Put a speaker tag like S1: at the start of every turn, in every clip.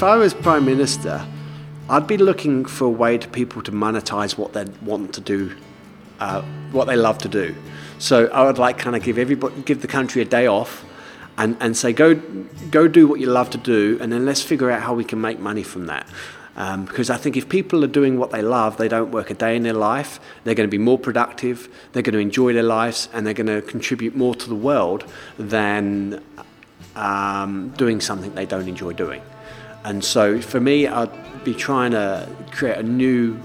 S1: if I was prime minister, I'd be looking for a way to people to monetize what they want to do, uh, what they love to do. So I would like kind of give everybody, give the country a day off, and, and say go go do what you love to do, and then let's figure out how we can make money from that. Um, because I think if people are doing what they love, they don't work a day in their life, they're going to be more productive, they're going to enjoy their lives, and they're going to contribute more to the world than um, doing something they don't enjoy doing. And so for me, I'd be trying to create a new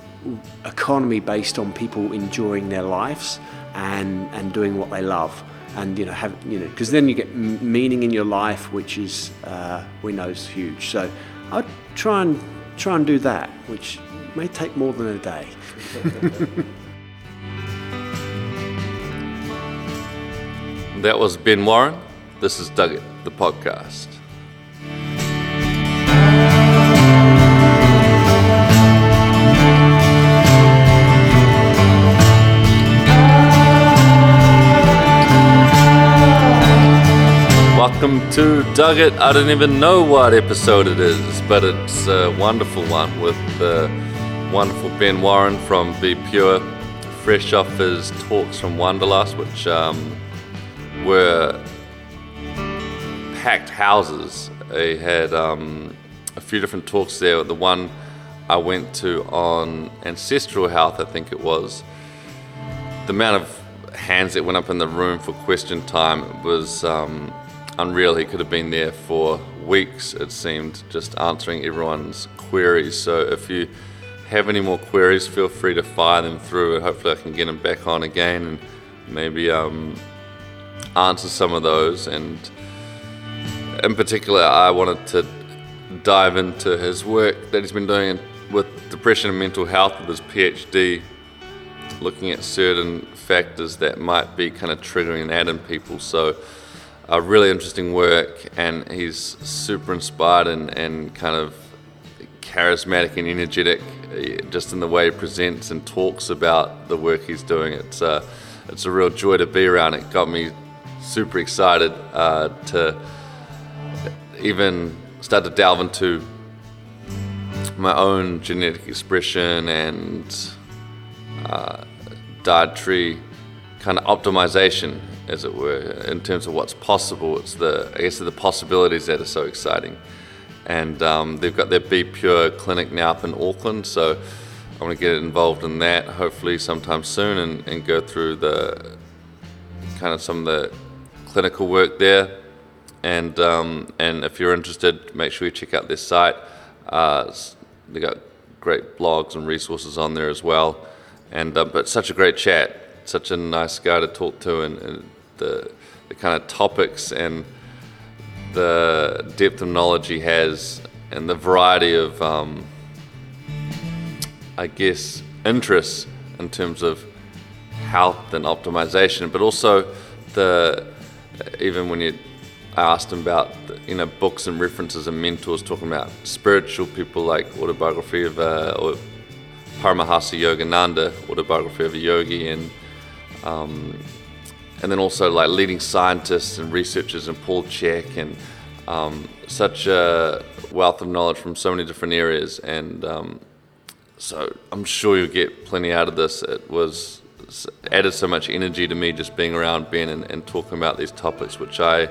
S1: economy based on people enjoying their lives and, and doing what they love. And you know, have you know, because then you get meaning in your life, which is uh, we know is huge. So I'd try and try and do that, which may take more than a day.
S2: that was Ben Warren. This is Doug It, the podcast. Welcome to Doug It. I don't even know what episode it is, but it's a wonderful one with the wonderful Ben Warren from Be Pure, fresh off his talks from Wanderlust, which um, were packed houses. He had um, a few different talks there. The one I went to on ancestral health, I think it was, the amount of hands that went up in the room for question time was um, unreal. He could have been there for weeks, it seemed, just answering everyone's queries. So if you have any more queries, feel free to fire them through, and hopefully I can get him back on again and maybe um, answer some of those. And in particular, I wanted to dive into his work that he's been doing with depression and mental health with his PhD, looking at certain factors that might be kind of triggering that in people. So a really interesting work, and he's super inspired and, and kind of charismatic and energetic, eh, just in the way he presents and talks about the work he's doing. It's a, it's a real joy to be around. It got me super excited uh, to even start to delve into my own genetic expression and uh, dietary kind of optimization as it were, in terms of what's possible. It's the I guess the possibilities that are so exciting. And um, they've got their Be Pure clinic now up in Auckland, so I want to get involved in that hopefully sometime soon and, and go through the kind of some of the clinical work there. And um, and if you're interested, make sure you check out this site. Uh, they got great blogs and resources on there as well. And uh, but such a great chat, such a nice guy to talk to, and, and the, the kind of topics and the depth of knowledge he has and the variety of, um, I guess, interests in terms of health and optimization, but also the even when you I asked him about you know books and references and mentors talking about spiritual people like autobiography of uh, or Paramahansa Yogananda, autobiography of a yogi, and um, and then also like leading scientists and researchers and Paul Chek and um, such a wealth of knowledge from so many different areas. And um, so I'm sure you'll get plenty out of this. It was added so much energy to me just being around Ben and, and talking about these topics, which I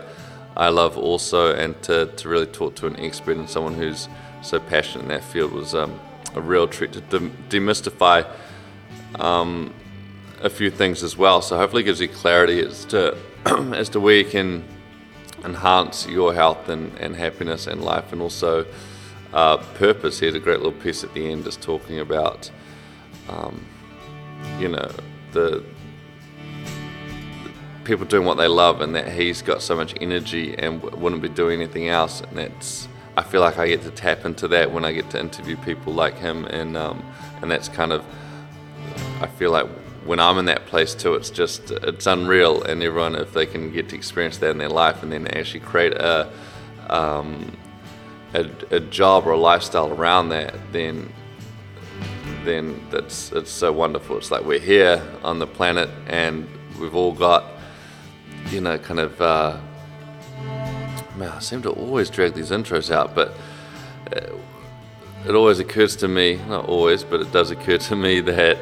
S2: I love also, and to, to really talk to an expert and someone who's so passionate in that field was um, a real treat to demystify um, a few things as well. So hopefully it gives you clarity as to as to where you can enhance your health and, and happiness and life and also uh, purpose. He had a great little piece at the end just talking about um, you know the people doing what they love and that he's got so much energy and wouldn't be doing anything else and that's I feel like I get to tap into that when I get to interview people like him and um, and that's kind of I feel like when I'm in that place too, it's just it's unreal. And everyone, if they can get to experience that in their life, and then actually create a um, a, a, job or a lifestyle around that, then then that's it's so wonderful. It's like we're here on the planet, and we've all got you know kind of. Uh, man, I seem to always drag these intros out, but uh, it always occurs to me, not always, but it does occur to me that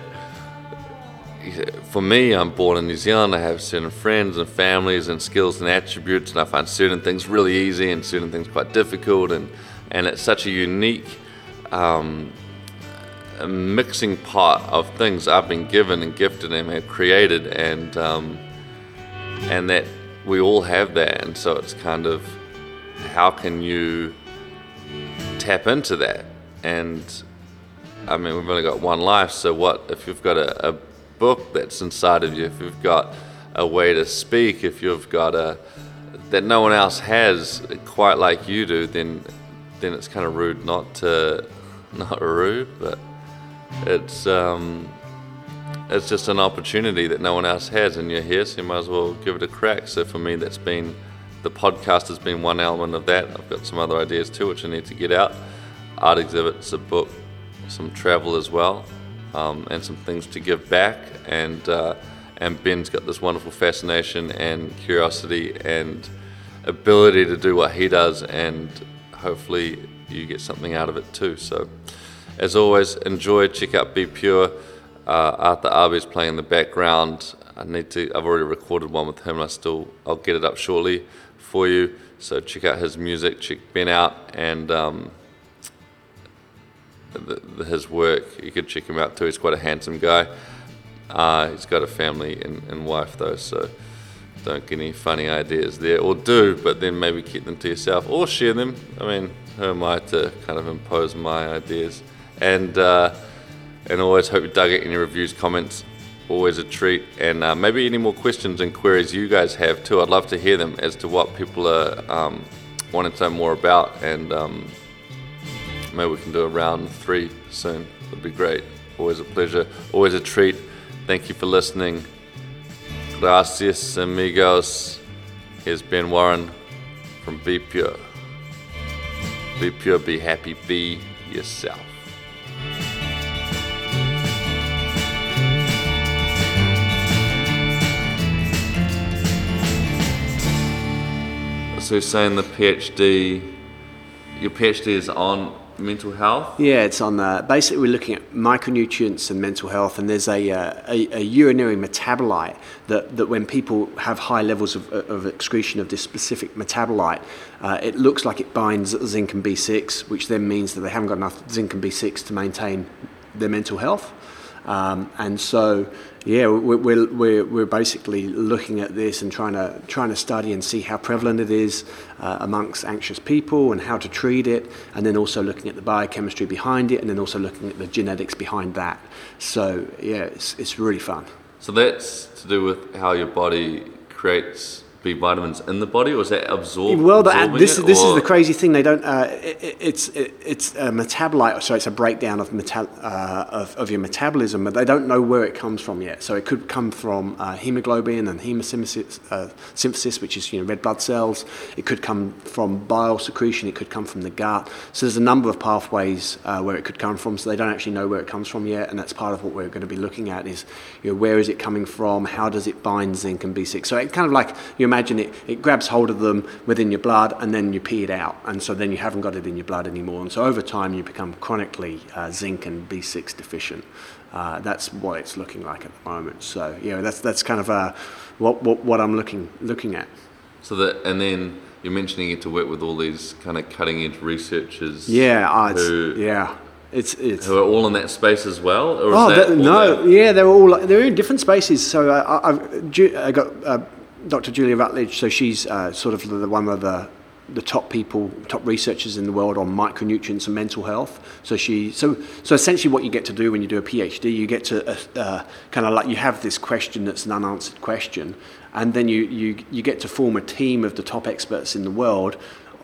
S2: for me, I'm born in New Zealand. I have certain friends and families and skills and attributes, and I find certain things really easy and certain things quite difficult. And, and it's such a unique um, mixing pot of things I've been given and gifted and have created, and um, and that we all have that. And so it's kind of how can you tap into that? And I mean, we've only got one life, so what if you've got a, a book that's inside of you, if you've got a way to speak, if you've got a that no one else has quite like you do, then then it's kind of rude not to not rude, but it's um, it's just an opportunity that no one else has, and you're here, so you might as well give it a crack. So for me, that's been the podcast has been one element of that. I've got some other ideas too, which I need to get out. Art exhibits, a book, some travel as well um, and some things to give back. And uh, and Ben's got this wonderful fascination and curiosity and ability to do what he does, and hopefully you get something out of it too. So, as always, enjoy. Check out Be Pure. Uh, Arthur is playing in the background. I need to. I've already recorded one with him. I still. I'll get it up shortly for you. So check out his music. Check Ben out and. Um, his work. You could check him out too. He's quite a handsome guy. Uh, he's got a family and, and wife though, so don't get any funny ideas there, or do, but then maybe keep them to yourself or share them. I mean, who am I to kind of impose my ideas? And uh, and always hope you dug it. Any reviews, comments, always a treat. And uh, maybe any more questions and queries you guys have too. I'd love to hear them as to what people are um, wanting to know more about and. Um, maybe we can do a round three soon. It'd be great. Always a pleasure. Always a treat. Thank you for listening. Gracias, amigos. Here's Ben Warren from Be Pure. Be pure, be happy, be yourself. So, saying the PhD, your PhD is on mental health?
S1: Yeah, it's on the. Basically, we're looking at micronutrients and mental health, and there's a, uh, a, a, urinary metabolite that, that when people have high levels of, of excretion of this specific metabolite, uh, it looks like it binds zinc and B6, which then means that they haven't got enough zinc and B6 to maintain their mental health. Um, and so, yeah, we're, we're, we're basically looking at this and trying to, trying to study and see how prevalent it is uh, amongst anxious people and how to treat it, and then also looking at the biochemistry behind it, and then also looking at the genetics behind that. So, yeah, it's, it's really fun.
S2: So, that's to do with how your body creates B vitamins in the body, or is that absorbed?
S1: Well, the, this is this is the crazy thing. They don't. Uh, it, it's it, it's a metabolite, so it's a breakdown of, uh, of, of your metabolism, but they don't know where it comes from yet. So it could come from uh, hemoglobin and hemosynthesis, uh, synthesis, which is you know red blood cells. It could come from bile secretion. It could come from the gut. So there's a number of pathways uh, where it could come from. So they don't actually know where it comes from yet, and that's part of what we're going to be looking at is you know where is it coming from? How does it bind zinc and B6? So it kind of like you imagine it, it grabs hold of them within your blood and then you pee it out. And so then you haven't got it in your blood anymore. And so over time you become chronically uh, zinc and B6 deficient. Uh, that's what it's looking like at the moment. So yeah, that's that's kind of uh, what, what what I'm looking looking at.
S2: So that and then you're mentioning it to work with all these kind of cutting edge researchers.
S1: Yeah, uh, who, yeah. It's, it's
S2: who are all in that space as well.
S1: oh that, no, yeah, they're all they're in different spaces. So uh, I've I got uh, Dr. Julia Rucklidge, so she's uh, sort of the, one of the the top people, top researchers in the world on micronutrients and mental health. So she, so so essentially, what you get to do when you do a PhD, you get to uh, uh, kind of like you have this question that's an unanswered question, and then you you you get to form a team of the top experts in the world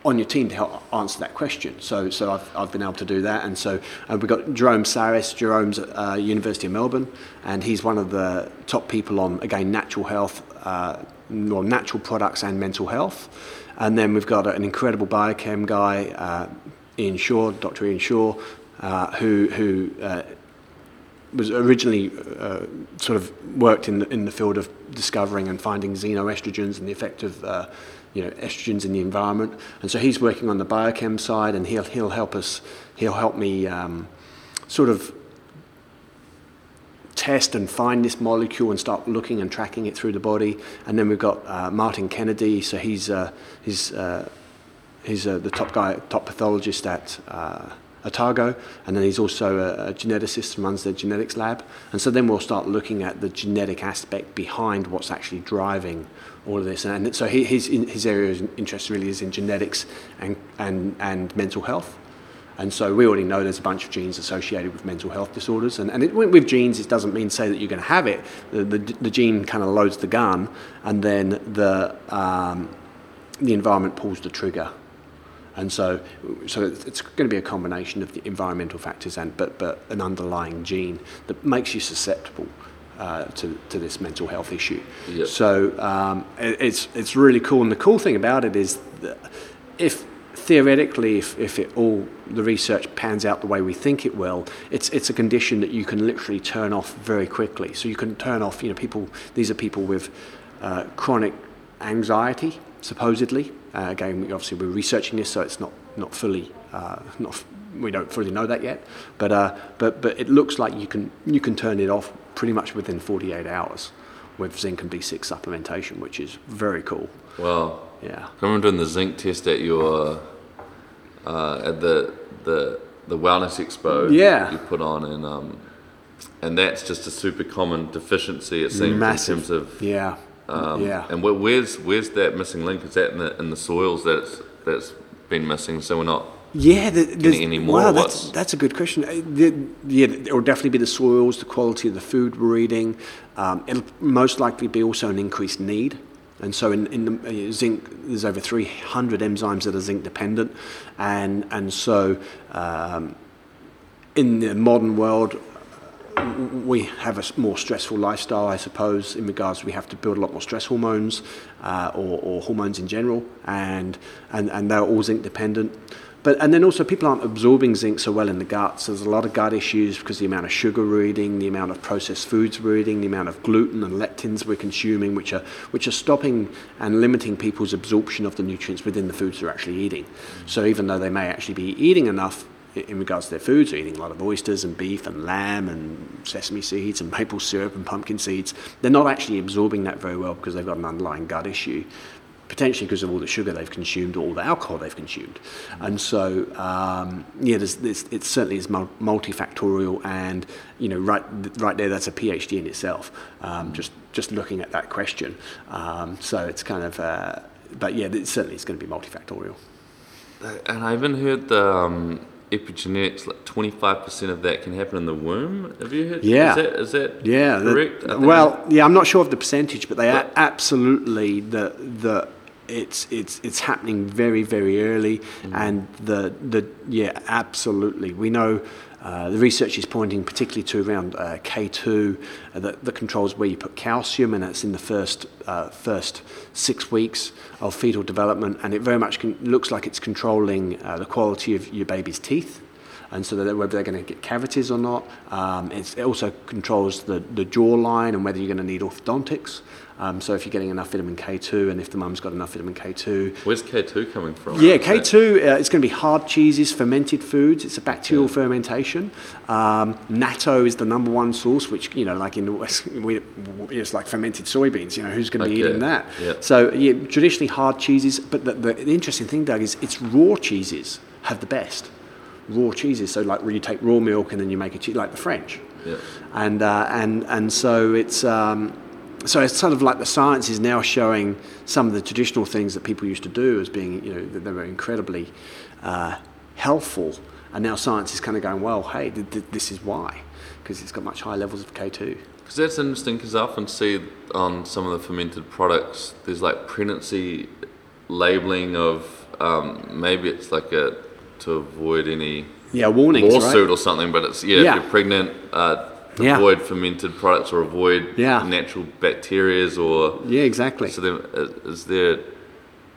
S1: on your team to help answer that question. So, so I've, I've been able to do that. And so uh, we've got Jerome Sarris. Jerome's uh, University of Melbourne, and he's one of the top people on, again, natural health, uh, well, natural products and mental health. And then we've got an incredible biochem guy, uh, Ian Shaw, Dr. Ian Shaw, uh, who, who uh, was originally uh, sort of worked in the, in the field of discovering and finding xenoestrogens and the effect of uh, you know estrogens in the environment. And so he's working on the biochem side, and he'll he'll help us. He'll help me um, sort of test and find this molecule and start looking and tracking it through the body. And then we've got uh, Martin Kennedy, so he's uh, he's uh, he's uh, the top guy, top pathologist at uh, Otago, and then he's also a, a geneticist and runs their genetics lab. And so then we'll start looking at the genetic aspect behind what's actually driving all of this. And so he, his his area of interest really is in genetics and and and mental health. And so we already know there's a bunch of genes associated with mental health disorders. And, and it, with genes, it doesn't mean say that you're going to have it. The, the, the gene kind of loads the gun, and then the, um, the environment pulls the trigger. And so, so it's going to be a combination of the environmental factors and but, but an underlying gene that makes you susceptible uh, to, to this mental health issue.
S2: Yep.
S1: So um, it, it's it's really cool. And the cool thing about it is that if theoretically, if, if it all the research pans out the way we think it will, it's it's a condition that you can literally turn off very quickly. So you can turn off. You know, people. These are people with uh, chronic anxiety, supposedly. Uh, again, obviously we're researching this, so it's not not fully uh, not we don't fully know that yet. But uh, but but it looks like you can you can turn it off pretty much within 48 hours with zinc and B6 supplementation, which is very cool.
S2: Wow.
S1: Yeah.
S2: I remember doing the zinc test at your uh, at the the the wellness expo
S1: Yeah.
S2: you put on and um, and that's just a super common deficiency it seems
S1: Massive.
S2: in terms of
S1: Yeah.
S2: um,
S1: yeah.
S2: and where, where's where's that missing link is that in the in the soils that's that's been missing so we're not
S1: Yeah, the, there's-
S2: any more?
S1: Wow, that's, that's a good question. Uh, the- yeah, it will definitely be the soils, the quality of the food we're eating. Um, it'll most likely be also an increased need. And so in, in the uh, zinc, there's over 300 enzymes that are zinc dependent. And, and so um, in the modern world, we have a more stressful lifestyle, I suppose, in regards we have to build a lot more stress hormones uh, or, or hormones in general, and, and, and they're all zinc dependent. But, and then also people aren't absorbing zinc so well in the gut, so there's a lot of gut issues because the amount of sugar we're eating, the amount of processed foods we're eating, the amount of gluten and lectins we're consuming, which are, which are stopping and limiting people's absorption of the nutrients within the foods they're actually eating. So even though they may actually be eating enough in regards to their foods, they're eating a lot of oysters and beef and lamb and sesame seeds and maple syrup and pumpkin seeds. They're not actually absorbing that very well because they've got an underlying gut issue, potentially because of all the sugar they've consumed or all the alcohol they've consumed. And so, um, yeah, there's, there's, it certainly is multifactorial, and you know, right, right there, that's a PhD in itself. Um, just, just looking at that question. Um, so it's kind of, uh, but yeah, it certainly is going to be multifactorial.
S2: and I even heard the um, epigenetics like 25% of that can happen in the womb have you heard
S1: Yeah.
S2: is that, is that
S1: Yeah.
S2: correct think-
S1: well, yeah, I'm not sure of the percentage, but they are absolutely the the it's it's it's happening very very early,
S2: Mm-hmm.
S1: and the the yeah absolutely we know. Uh, the research is pointing particularly to around uh, K2 uh, that, that controls where you put calcium, and that's in the first uh, first six weeks of fetal development, and it very much con- looks like it's controlling uh, the quality of your baby's teeth and so that whether they're going to get cavities or not. Um, it's, it also controls the, the jawline and whether you're going to need orthodontics. Um, so if you're getting enough vitamin K2 and if the mum's got enough vitamin K2.
S2: where's K2 coming from
S1: Yeah, K2, uh, it's going to be hard cheeses, fermented foods. It's a bacterial fermentation. Um, natto is the number one source, which, you know, like in the West, we, it's like fermented soybeans. You know, who's going to be
S2: Okay,
S1: eating that?
S2: yeah.
S1: So yeah, traditionally hard cheeses, but the, the, the interesting thing, Doug, is it's raw cheeses have the best. Raw cheeses, so like where you take raw milk and then you make a cheese, like the French.
S2: Yeah.
S1: And, uh, and, and so it's, um, so it's sort of like the science is now showing some of the traditional things that people used to do as being, you know, that they were incredibly uh, helpful. And now science is kind of going, well, hey, th- th- this is why, because it's got much higher levels of K2.
S2: Because that's interesting because I often see on some of the fermented products, there's like pregnancy labeling of um, maybe it's like a to avoid any
S1: Yeah, warnings,
S2: lawsuit
S1: right?
S2: or something, but it's yeah,
S1: Yeah.
S2: if you're pregnant, uh,
S1: Yeah.
S2: avoid fermented products or avoid
S1: Yeah.
S2: natural bacterias or
S1: Yeah, exactly.
S2: so then uh, is there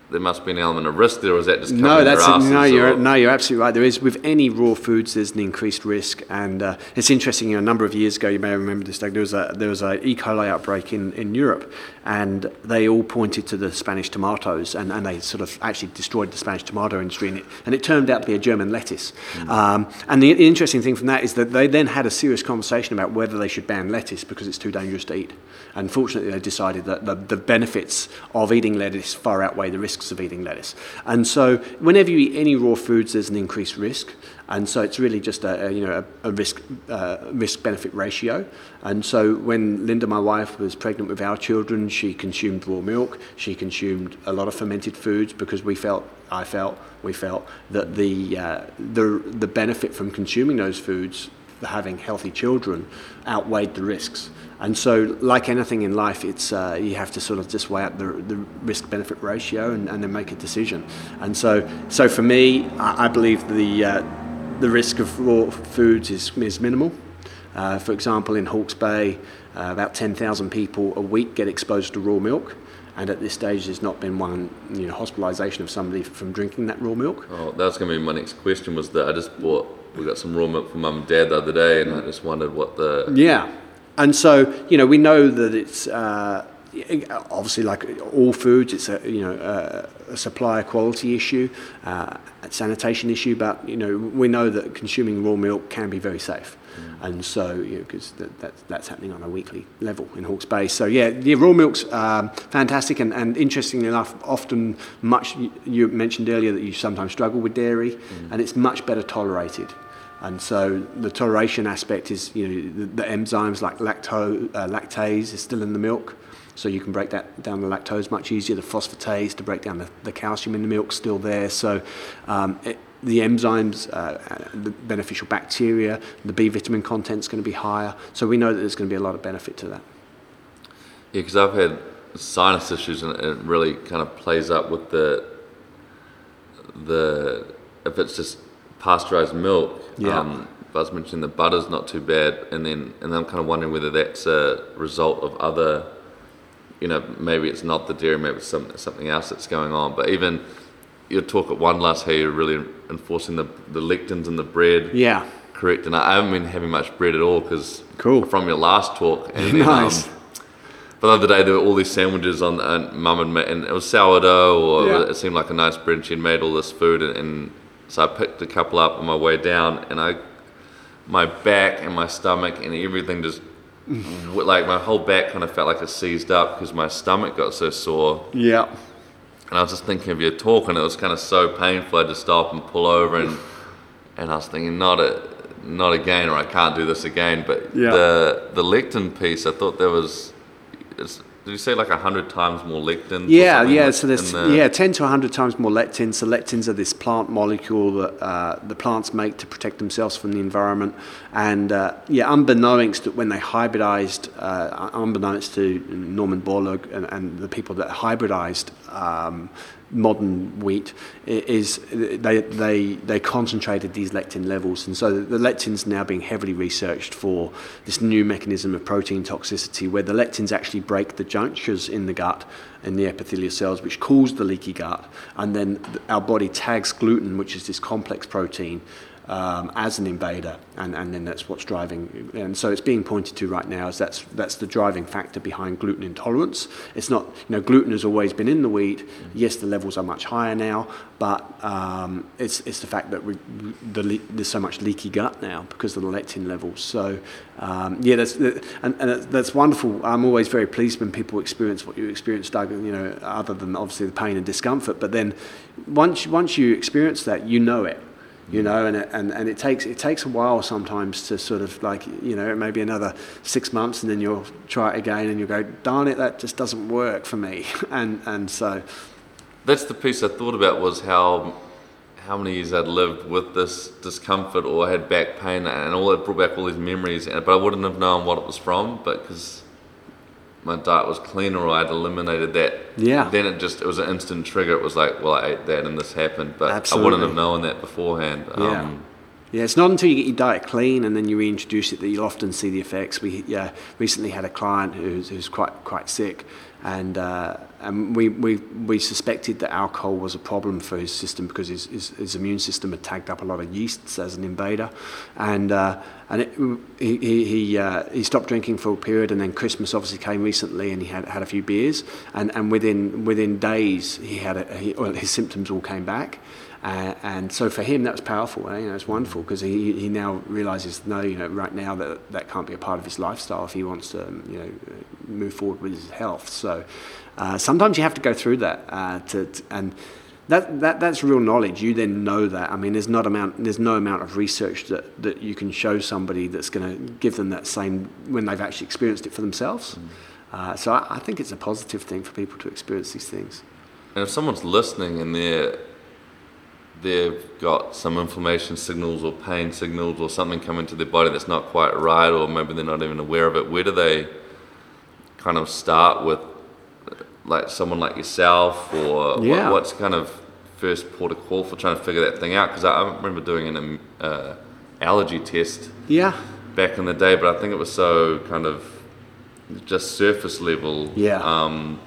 S2: there must be an element of risk there, or is that just
S1: No, that's no. You're
S2: or-
S1: no, you're absolutely right. There is with any raw foods, there's an increased risk, and uh, it's interesting. You know, a number of years ago, you may remember this. Doug, there was a there was a E. coli outbreak in, in Europe, and they all pointed to the Spanish tomatoes, and, and they sort of actually destroyed the Spanish tomato industry, and it, and it turned out to be a German lettuce. Um, and the, the interesting thing from that is that they then had a serious conversation about whether they should ban lettuce because it's too dangerous to eat. And fortunately, they decided that the, the benefits of eating lettuce far outweigh the risks of eating lettuce. And so, whenever you eat any raw foods, there's an increased risk. And so, it's really just a, a you know a, a risk uh, risk benefit ratio. And so, when Linda, my wife, was pregnant with our children, she consumed raw milk. She consumed a lot of fermented foods because we felt, I felt, we felt that the uh, the the benefit from consuming those foods having healthy children outweighed the risks. And so, like anything in life, it's uh, you have to sort of just weigh up the, the risk benefit ratio and, and then make a decision. And so, so for me, I, I believe the uh, the risk of raw foods is, is minimal. Uh, for example, in Hawke's Bay, uh, about 10,000 people a week get exposed to raw milk. And at this stage, there's not been one you know, hospitalisation of somebody from drinking that raw milk.
S2: Oh, that was going to be my next question. Was that I just bought we got some raw milk from mum and dad the other day, and I just wondered what the
S1: Yeah, and so you know we know that it's uh, obviously like all foods, it's a you know a, supplier quality issue, uh, a sanitation issue, but you know we know that consuming raw milk can be very safe. And so, you know, because that, that, that's happening on a weekly level in Hawke's Bay. So, yeah, the raw milk's um, fantastic, and, and interestingly enough, often much, you mentioned earlier that you sometimes struggle with dairy, and it's much better tolerated. And so the toleration aspect is, you know, the, the enzymes like lacto, uh, lactase is still in the milk, so you can break that down the lactose much easier. The phosphatase to break down the, the calcium in the milk still there. So um, it, the enzymes, uh, the beneficial bacteria, the B vitamin content is going to be higher. So we know that there's going to be a lot of benefit to that.
S2: Yeah, because I've had sinus issues, and it really kind of plays up with the the if it's just pasteurized milk.
S1: Yeah.
S2: Um, Buzz mentioned the butter's not too bad, and then and I'm kind of wondering whether that's a result of other, you know, maybe it's not the dairy, maybe it's some, something else that's going on. But even your talk at Wanderlust, how you're really enforcing the the lectins in the bread
S1: Yeah.
S2: correct, and I haven't been having much bread at all because
S1: Cool.
S2: from your last talk. And then,
S1: Nice.
S2: Um, but the other day there were all these sandwiches on, and mum made, and it was sourdough, or
S1: Yeah.
S2: it seemed like a nice bread. And she'd made all this food, and, and so I picked a couple up on my way down, and I, my back and my stomach and everything just. Like my whole back kind of felt like it seized up because my stomach got so sore
S1: Yeah.
S2: and I was just thinking of your talk, and it was kind of so painful. I had to stop and pull over, and and I was thinking, not a, not again, or I can't do this again. But
S1: Yeah.
S2: the the lectin piece, I thought there was. It's, did you say like a hundred times more lectin?
S1: Yeah, yeah. So there's
S2: the-
S1: yeah, ten to hundred times more lectins. So lectins are this plant molecule that uh, the plants make to protect themselves from the environment. And uh, yeah, unbeknownst that when they hybridized, uh, unbeknownst to Norman Borlaug and, and the people that hybridized um, modern wheat, is they they they concentrated these lectin levels, and so the lectins now being heavily researched for this new mechanism of protein toxicity, where the lectins actually break the junctures in the gut in the epithelial cells, which cause the leaky gut, and then our body tags gluten, which is this complex protein. Um, as an invader, and, and then that's what's driving, and so it's being pointed to right now as that's that's the driving factor behind gluten intolerance. It's not, you know, gluten has always been in the wheat. Yes, the levels are much higher now, but um, it's it's the fact that we, the, le- there's so much leaky gut now because of the lectin levels. So um, yeah, that's and, and that's- wonderful. I'm always very pleased when people experience what you experience, Doug. You know, other than obviously the pain and discomfort, but then once once you experience that, you know it you know, and it, and, and it takes it takes a while sometimes to sort of like you know maybe another six months, and then you'll try it again, and you'll go, darn it, that just doesn't work for me, and and so
S2: That's the piece I thought about was how how many years I'd lived with this discomfort or had back pain and all that brought back all these memories. And but I wouldn't have known what it was from, but because my diet was cleaner or I'd eliminated that.
S1: Yeah.
S2: Then it just it was an instant trigger. It was like, well, I ate that and this happened, but I wouldn't have known that beforehand.
S1: Yeah.
S2: Um,
S1: Yeah, it's not until you get your diet clean and then you reintroduce it that you'll often see the effects. We yeah, recently had a client who's, who's quite quite sick, and uh, and we, we we suspected that alcohol was a problem for his system because his, his, his immune system had tagged up a lot of yeasts as an invader, and uh, and it, he he uh, he stopped drinking for a period, and then Christmas obviously came recently, and he had had a few beers, and, and within within days he had a, he, well, his symptoms all came back. Uh, and so for him, that was powerful. Eh? You know, it's wonderful because he, he now realizes, no, you know, right now that that can't be a part of his lifestyle if he wants to, um, you know, move forward with his health. So uh, sometimes you have to go through that uh, to, to, and that, that that's real knowledge. You then know that. I mean, there's not amount there's no amount of research that, that you can show somebody that's going to give them that same when they've actually experienced it for themselves. Mm. Uh, so I, I think it's a positive thing for people to experience these things.
S2: And if someone's listening and they're they've got some inflammation signals or pain signals or something coming to their body that's not quite right, or maybe they're not even aware of it, where do they kind of start with, like someone like yourself, or
S1: yeah.
S2: what, what's kind of first port of call for trying to figure that thing out? Because I, I, remember doing an uh, allergy test.
S1: Yeah.
S2: Back in the day, but I think it was so kind of just surface level.
S1: Yeah.
S2: Um,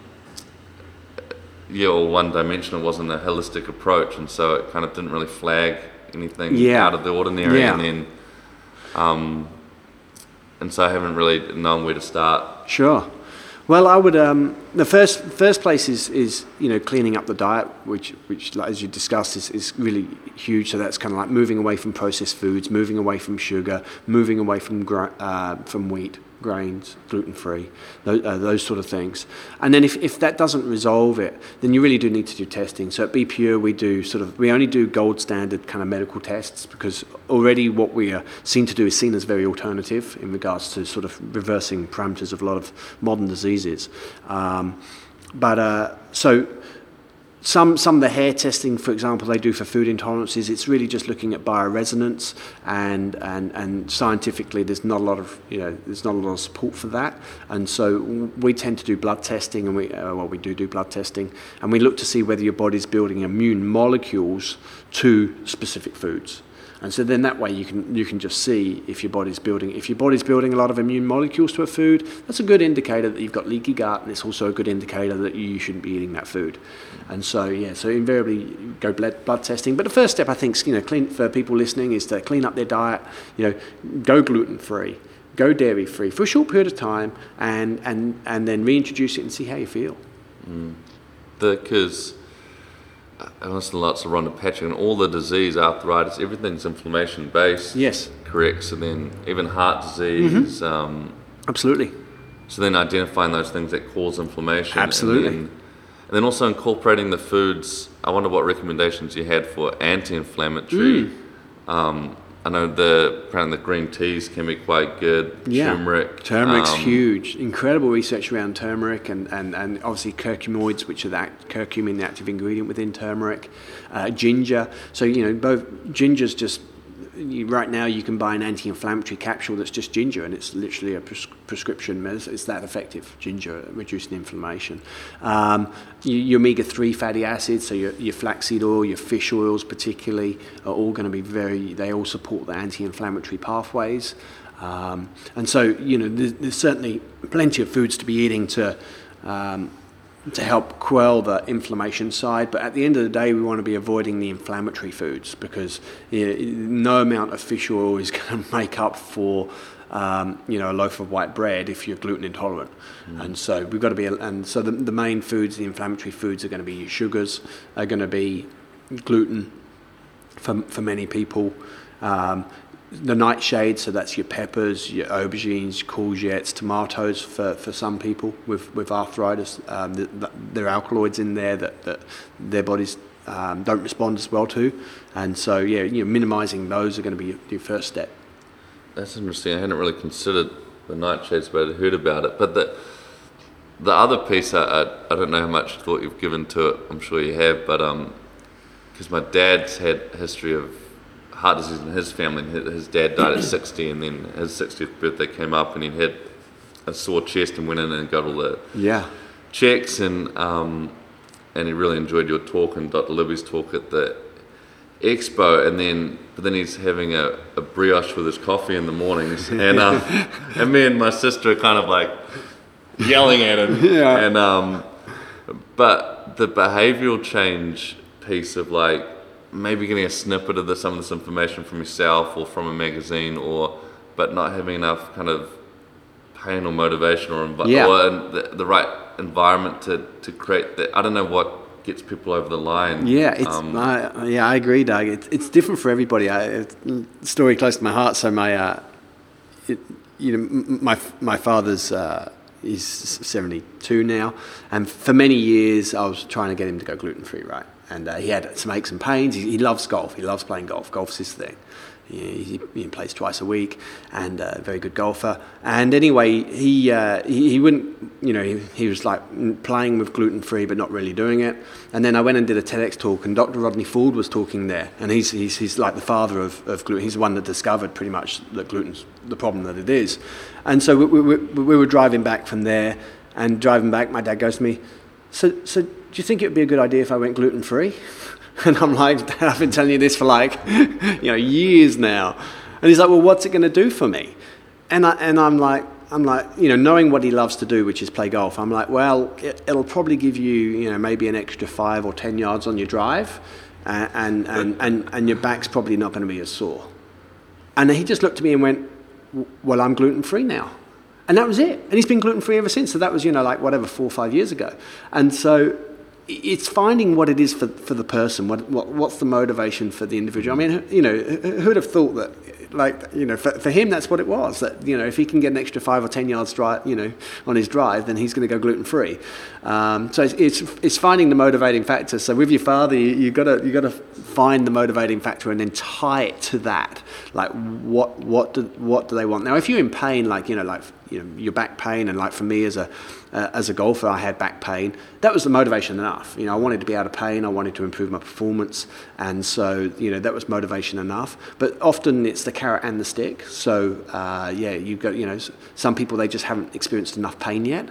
S2: yeah, or one dimensional wasn't a holistic approach, and so it kind of didn't really flag anything
S1: yeah.
S2: out of the ordinary.
S1: Yeah.
S2: And then, um, and so I haven't really known where to start.
S1: Sure. Well, I would. Um, the first first place is is you know cleaning up the diet, which which as you discussed is, is really huge. So that's kind of like moving away from processed foods, moving away from sugar, moving away from uh, from wheat, grains, gluten free, those, uh, those, sort of things. And then if, if that doesn't resolve it, then you really do need to do testing. So at Be Pure, we do sort of, we only do gold standard kind of medical tests because already what we are seen to do is seen as very alternative in regards to sort of reversing parameters of a lot of modern diseases. Um, but uh, so some, some of the hair testing, for example, they do for food intolerances, it's really just looking at bioresonance and, and, and scientifically there's not a lot of, you know, there's not a lot of support for that. And so we tend to do blood testing and we, uh, well, we do do blood testing and we look to see whether your body's building immune molecules to specific foods. And so then that way you can you can just see if your body's building if your body's building a lot of immune molecules to a food, that's a good indicator that you've got leaky gut, and it's also a good indicator that you shouldn't be eating that food. And so yeah, so invariably go blood, blood testing. But the first step I think you know clean for people listening is to clean up their diet. You know, go gluten free go dairy free for a short period of time and, and, and then reintroduce it and see how you feel.
S2: Mm. I listen lots of Rhonda Patrick, and all the disease, arthritis, everything's inflammation based.
S1: Yes.
S2: Correct. So then, even heart disease. Mm-hmm. Um,
S1: Absolutely.
S2: So then, identifying those things that cause inflammation.
S1: Absolutely.
S2: And then, and then also incorporating the foods. I wonder what recommendations you had for anti-inflammatory. Mm. Um, I know the apparently the green teas can be quite good.
S1: Yeah.
S2: Turmeric.
S1: Turmeric's um, huge. Incredible research around turmeric and, and, and obviously curcuminoids, which are that curcumin, the active ingredient within turmeric. Uh, ginger. So you know both ginger's just you, right now you can buy an anti-inflammatory capsule that's just ginger, and it's literally a pres- prescription. It's that effective, ginger, reducing inflammation. Um, your, your omega-3 fatty acids, so your, your flaxseed oil, your fish oils particularly, are all going to be very, they all support the anti-inflammatory pathways. Um, and so, you know, there's, there's, certainly plenty of foods to be eating to um, to help quell the inflammation side. But at the end of the day, we want to be avoiding the inflammatory foods because you know, no amount of fish oil is going to make up for um, you know a loaf of white bread if you're gluten intolerant. Mm. And so we've got to be. And so the, the main foods, the inflammatory foods, are going to be sugars, are going to be gluten for for many people. Um, the nightshade, so that's your peppers, your aubergines, courgettes, tomatoes for, for some people with, with arthritis. Um, the, the, there are alkaloids in there that, that their bodies um, don't respond as well to. And so, yeah, you know, minimising those are going to be your, your, first step.
S2: That's interesting. I hadn't really considered the nightshades, but I'd heard about it. But the, the other piece, I, I, I don't know how much thought you've given to it. I'm sure you have, but because um, my dad's had history of heart disease in his family. His dad died at 60, and then his 60th birthday came up, and he had a sore chest and went in and got all the
S1: yeah
S2: checks, and um, and he really enjoyed your talk and Dr. Libby's talk at the expo, and then but then he's having a, a brioche with his coffee in the mornings, and um, and me and my sister are kind of like yelling at him,
S1: Yeah.
S2: and um, but the behavioural change piece of like maybe getting a snippet of the, some of this information from yourself or from a magazine, or but not having enough kind of pain or motivation or, envi-
S1: Yeah.
S2: or the, the right environment to, to create that. I don't know what gets people over the line.
S1: Yeah, it's
S2: Um,
S1: I, yeah, I agree, Doug. It's it's different for everybody. I, story close to my heart. So my, uh, it, you know, my my father's uh, he's seventy two now, and for many years I was trying to get him to go gluten free, right? And uh, he had some aches and pains. He, he loves golf. He loves playing golf. Golf's his thing. He, he, plays twice a week and a very good golfer. And anyway, he, uh, he, he wouldn't, you know, he, he was like playing with gluten free but not really doing it. And then I went and did a TEDx talk, and Dr. Rodney Ford was talking there. And he's, he's, he's like the father of, of gluten. He's the one that discovered pretty much that gluten's the problem that it is. And so we, we, we, we were driving back from there, and driving back, my dad goes to me, So, so do you think it would be a good idea if I went gluten free? And I'm like, I've been telling you this for like, you know, years now. And he's like, well, what's it going to do for me? And, I, and I'm like, I'm like, you know, knowing what he loves to do, which is play golf, I'm like, well, it, it'll probably give you, you know, maybe an extra five or 10 yards on your drive, and, and, and, and your back's probably not going to be as sore. And he just looked at me and went, well, I'm gluten free now. And that was it. And he's been gluten free ever since. So that was, you know, like whatever, four or five years ago. And so it's finding what it is for, for the person. What, what, what's the motivation for the individual? I mean, you know, who- who'd have thought that, like, you know, for, for him, that's what it was. That, you know, if he can get an extra five or 10 yards drive, you know, on his drive, then he's going to go gluten free. Um, so it's, it's, it's finding the motivating factor. So with your father, you got to you got to find the motivating factor and then tie it to that. Like what what do what do they want? Now, if you're in pain, like you know, like you know, your back pain, and like for me as a uh, as a golfer, I had back pain. That was the motivation enough. You know, I wanted to be out of pain. I wanted to improve my performance, and so you know that was motivation enough. But often it's the carrot and the stick. So uh, yeah, you've got you know, some people they just haven't experienced enough pain yet.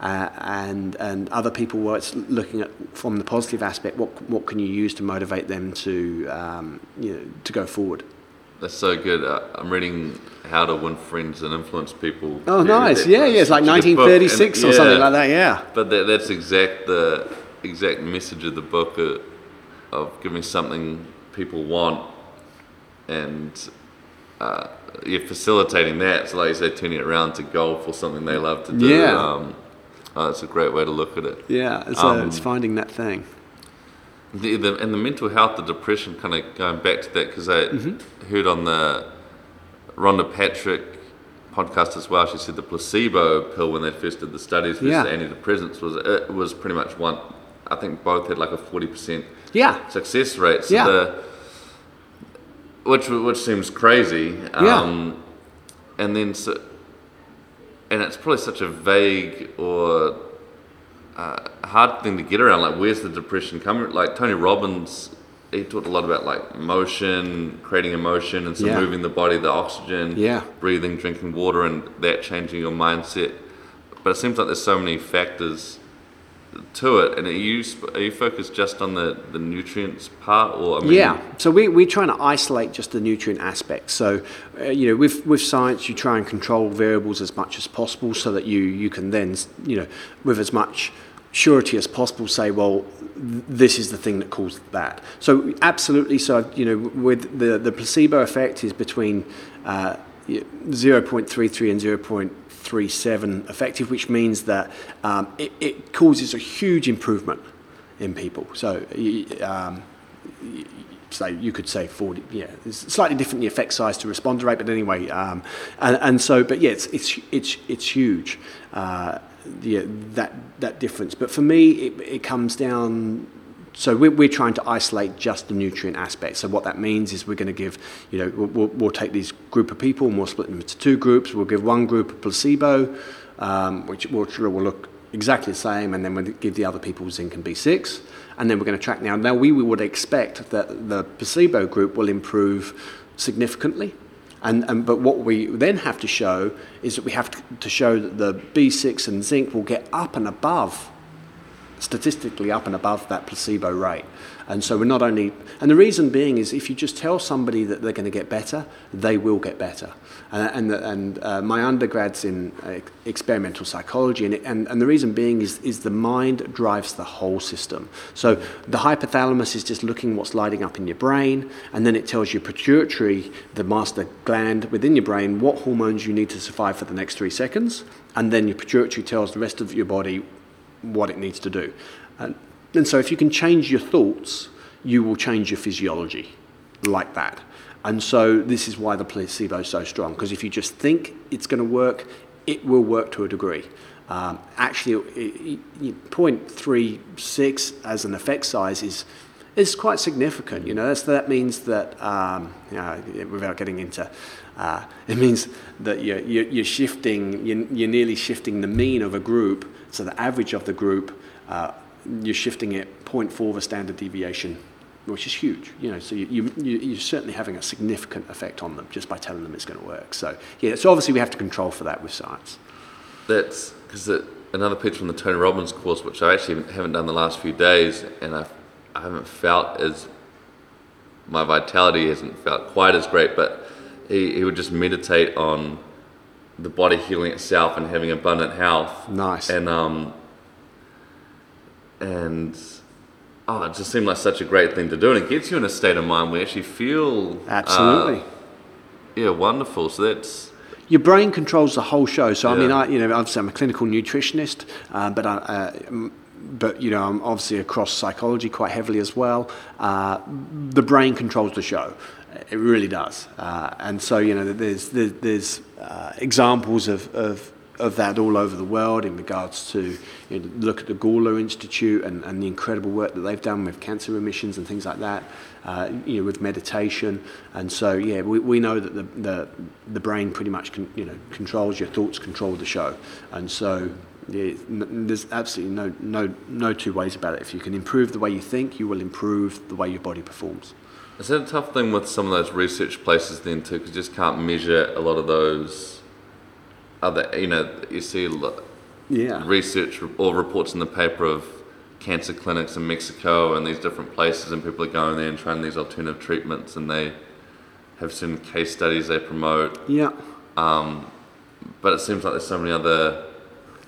S1: Uh, and and other people were it's looking at from the positive aspect. What what can you use to motivate them to um, you know to go forward?
S2: That's so good. Uh, I'm reading How to Win Friends and Influence People.
S1: Oh, nice. Yeah, yeah. It's like
S2: such a good book. And-
S1: 1936 or
S2: yeah,
S1: something like that. Yeah.
S2: But that, that's exact the exact message of the book uh, of giving something people want and uh, you're facilitating that. So, like you say, turning it around to golf or something they love to do.
S1: Yeah.
S2: Um, oh, that's a great way to look at it.
S1: Yeah. So
S2: Um,
S1: it's finding that thing.
S2: The, the, and the mental health, the depression, kind of going back to that because I
S1: Mm-hmm.
S2: heard on the Rhonda Patrick podcast as well. She said the placebo pill when they first did the studies versus
S1: Yeah.
S2: the antidepressants was it was pretty much one. I think both had like a forty percent
S1: Yeah.
S2: success rate. So
S1: Yeah.
S2: the which which seems crazy.
S1: Yeah.
S2: Um, and then so, and it's probably such a vague or uh, hard thing to get around. Like, where's the depression coming? Like Tony Robbins, he talked a lot about like motion, creating emotion, and so
S1: Yeah.
S2: moving the body, the oxygen,
S1: Yeah.
S2: breathing, drinking water, and that changing your mindset. But it seems like there's so many factors to it. And are you are you focused just on the, the nutrients part, or I mean,
S1: Yeah, so we, we're trying to isolate just the nutrient aspect. So, uh, you know, with, with science, you try and control variables as much as possible so that you, you can then, you know, with as much surety as possible say, well, this is the thing that caused that. So, absolutely, so, you know, with the, the placebo effect is between uh, y- 0.33 and 0.37 effective, which means that um, it, it causes a huge improvement in people. So, um, so you could say 40 yeah it's slightly different the effect size to responder rate but anyway um, and, and so but yeah it's it's it's, it's huge uh, that that difference but for me it, it comes down so we're, we're trying to isolate just the nutrient aspect. So what that means is we're going to give you know we'll, we'll, take these group of people and we'll split them into two groups. We'll give one group a placebo um, which, which will look exactly the same, and then we'll give the other people zinc and B6, and then we're going to track now. Now we, we would expect that the placebo group will improve significantly, and, and but what we then have to show is that we have to, to show that the B6 and zinc will get up and above statistically up and above that placebo rate. And so we're not only, and the reason being is if you just tell somebody that they're going to get better, they will get better. And, and, and uh, my undergrad's in uh, experimental psychology, and, and, and the reason being is, is the mind drives the whole system. So the hypothalamus is just looking what's lighting up in your brain, and then it tells your pituitary, the master gland within your brain, what hormones you need to survive for the next three seconds, and then your pituitary tells the rest of your body what it needs to do. And, and so if you can change your thoughts, you will change your physiology like that. And so this is why the placebo is so strong, because if you just think it's going to work, it will work to a degree. Um, actually, 0.36 as an effect size is is quite significant. You know, That's, that means that um, you know, without getting into, uh, it means that you're, you're shifting, you're, nearly shifting the mean of a group, so the average of the group, uh, you're shifting it 0.4 of a standard deviation, which is huge. You know, so you, you, you're certainly having a significant effect on them just by telling them it's going to work. So yeah, so obviously we have to control for that with science.
S2: That's because another pitch from the Tony Robbins course, which I actually haven't done the last few days, and I, I haven't felt as my vitality hasn't felt quite as great, but he, he would just meditate on the body healing itself and having abundant health.
S1: Nice.
S2: And um, and oh, it just seemed like such a great thing to do, and it gets you in a state of mind where you actually feel
S1: uh, absolutely, uh,
S2: yeah, wonderful. So that's
S1: your brain controls the whole show. So yeah. I mean, I you know, obviously I'm a clinical nutritionist, uh, but I. Uh, but you know, I'm obviously across psychology quite heavily as well. Uh, the brain controls the show. It really does. Uh, and so, you know, there's, there's, there's uh, examples of, of of that all over the world in regards to you know, look at the Gawler Institute and, and the incredible work that they've done with cancer remissions and things like that, uh, you know, with meditation. And so, yeah, we, we know that the, the, the brain pretty much con, you know, controls your thoughts, control the show. And so, yeah, there's absolutely no, no, no two ways about it. If you can improve the way you think, you will improve the way your body performs.
S2: Is that a tough thing with some of those research places then too? Because you just can't measure a lot of those other, you know, you see
S1: yeah.
S2: research or reports in the paper of cancer clinics in Mexico and these different places, and people are going there and trying these alternative treatments, and they have some case studies they promote.
S1: Yeah.
S2: Um, but it seems like there's so many other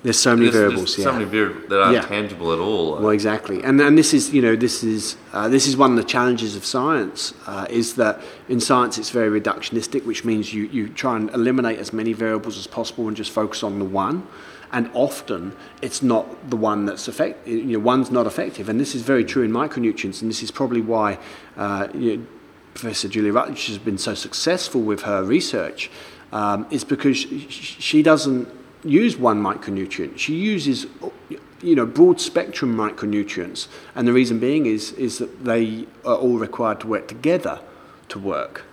S1: there's so many there's, variables.
S2: There's
S1: yeah.
S2: so many variables that aren't yeah. tangible at all.
S1: Well, exactly, and and this is you know this is uh, this is one of the challenges of science uh, is that in science it's very reductionistic, which means you you try and eliminate as many variables as possible and just focus on the one. And often it's not the one that's effective. You know, one's not effective, and this is very true in micronutrients. And this is probably why uh, you know, Professor Julia Rucklidge has been so successful with her research. Um, is because she doesn't use one micronutrient. She uses you know broad spectrum micronutrients, and the reason being is is that they are all required to work together to work.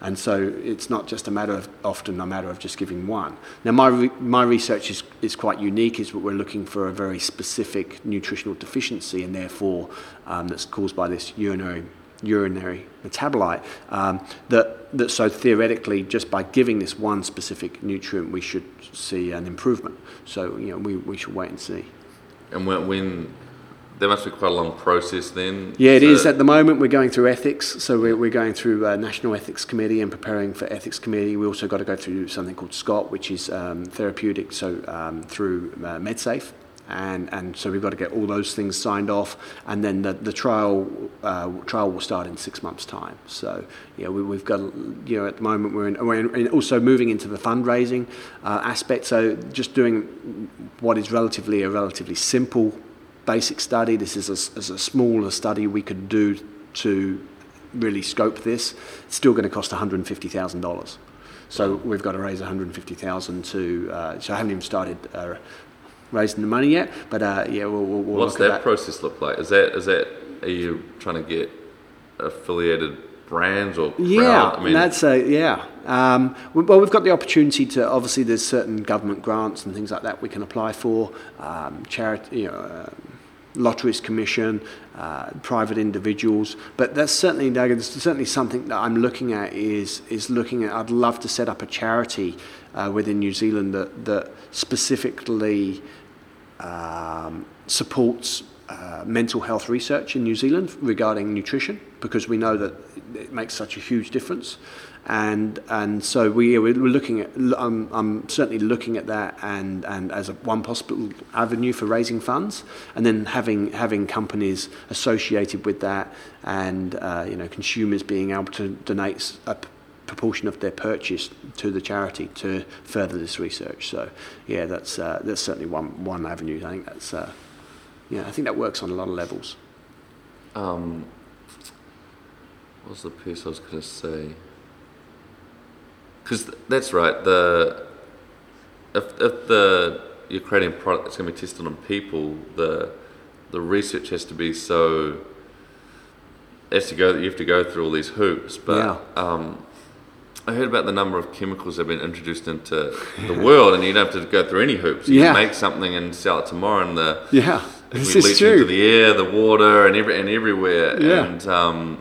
S1: And so it's not just a matter of often a matter of just giving one. Now my re- my research is, is quite unique. Is that we're looking for a very specific nutritional deficiency, and therefore um, that's caused by this urinary urinary metabolite um, that, that so theoretically just by giving this one specific nutrient we should see an improvement. So you know we, we should wait and see.
S2: And when, when there must be quite a long process then
S1: yeah it so is. At the moment we're going through ethics. So we're, we're going through a national ethics committee and preparing for ethics committee. We also got to go through something called SCOTT which is um, therapeutic so um, through uh, Medsafe and and so we've got to get all those things signed off, and then the the trial uh, trial will start in six months' time. So yeah, we, have got you know at the moment we're in, we're in, also moving into the fundraising uh, aspect. So just doing what is relatively a relatively simple basic study. This is a, a smaller study we could do to really scope this. It's still going to cost one hundred and fifty thousand dollars. So we've got to raise 150,000 to. Uh, so I haven't even started uh, raising the money yet, but uh, yeah, we'll, we'll, we'll
S2: What's that, that, process look like? Is that is that are you trying to get affiliated brands or crowd?
S1: yeah? I mean, that's a yeah. Um, well, we've got the opportunity to obviously there's certain government grants and things like that we can apply for. Um, charity, you know. Uh, Lotteries Commission, uh, private individuals, but that's certainly that's certainly something that I'm looking at. Is is looking at. I'd love to set up a charity uh, within New Zealand that that specifically um, supports uh, mental health research in New Zealand regarding nutrition because we know that it makes such a huge difference. And, and so we, we're looking at, I'm, I'm certainly looking at that and, and as a, one possible avenue for raising funds, and then having, having companies associated with that and uh, you know, consumers being able to donate a proportion of their purchase to the charity to further this research. So yeah, that's, uh, that's certainly one, one avenue. I think that's, uh, yeah, I think that works on a lot of levels.
S2: Um, what was the piece I was going to say? Because that's right. The if, if the you're creating a product that's going to be tested on people, the the research has to be so has to go you have to go through all these hoops. But
S1: Yeah.
S2: um, I heard about the number of chemicals that have been introduced into the world, and you don't have to go through any hoops. You
S1: Yeah.
S2: can make something and sell it tomorrow, and the
S1: Yeah, this is
S2: into
S1: true.
S2: the air, the water, and every and everywhere.
S1: Yeah.
S2: And um,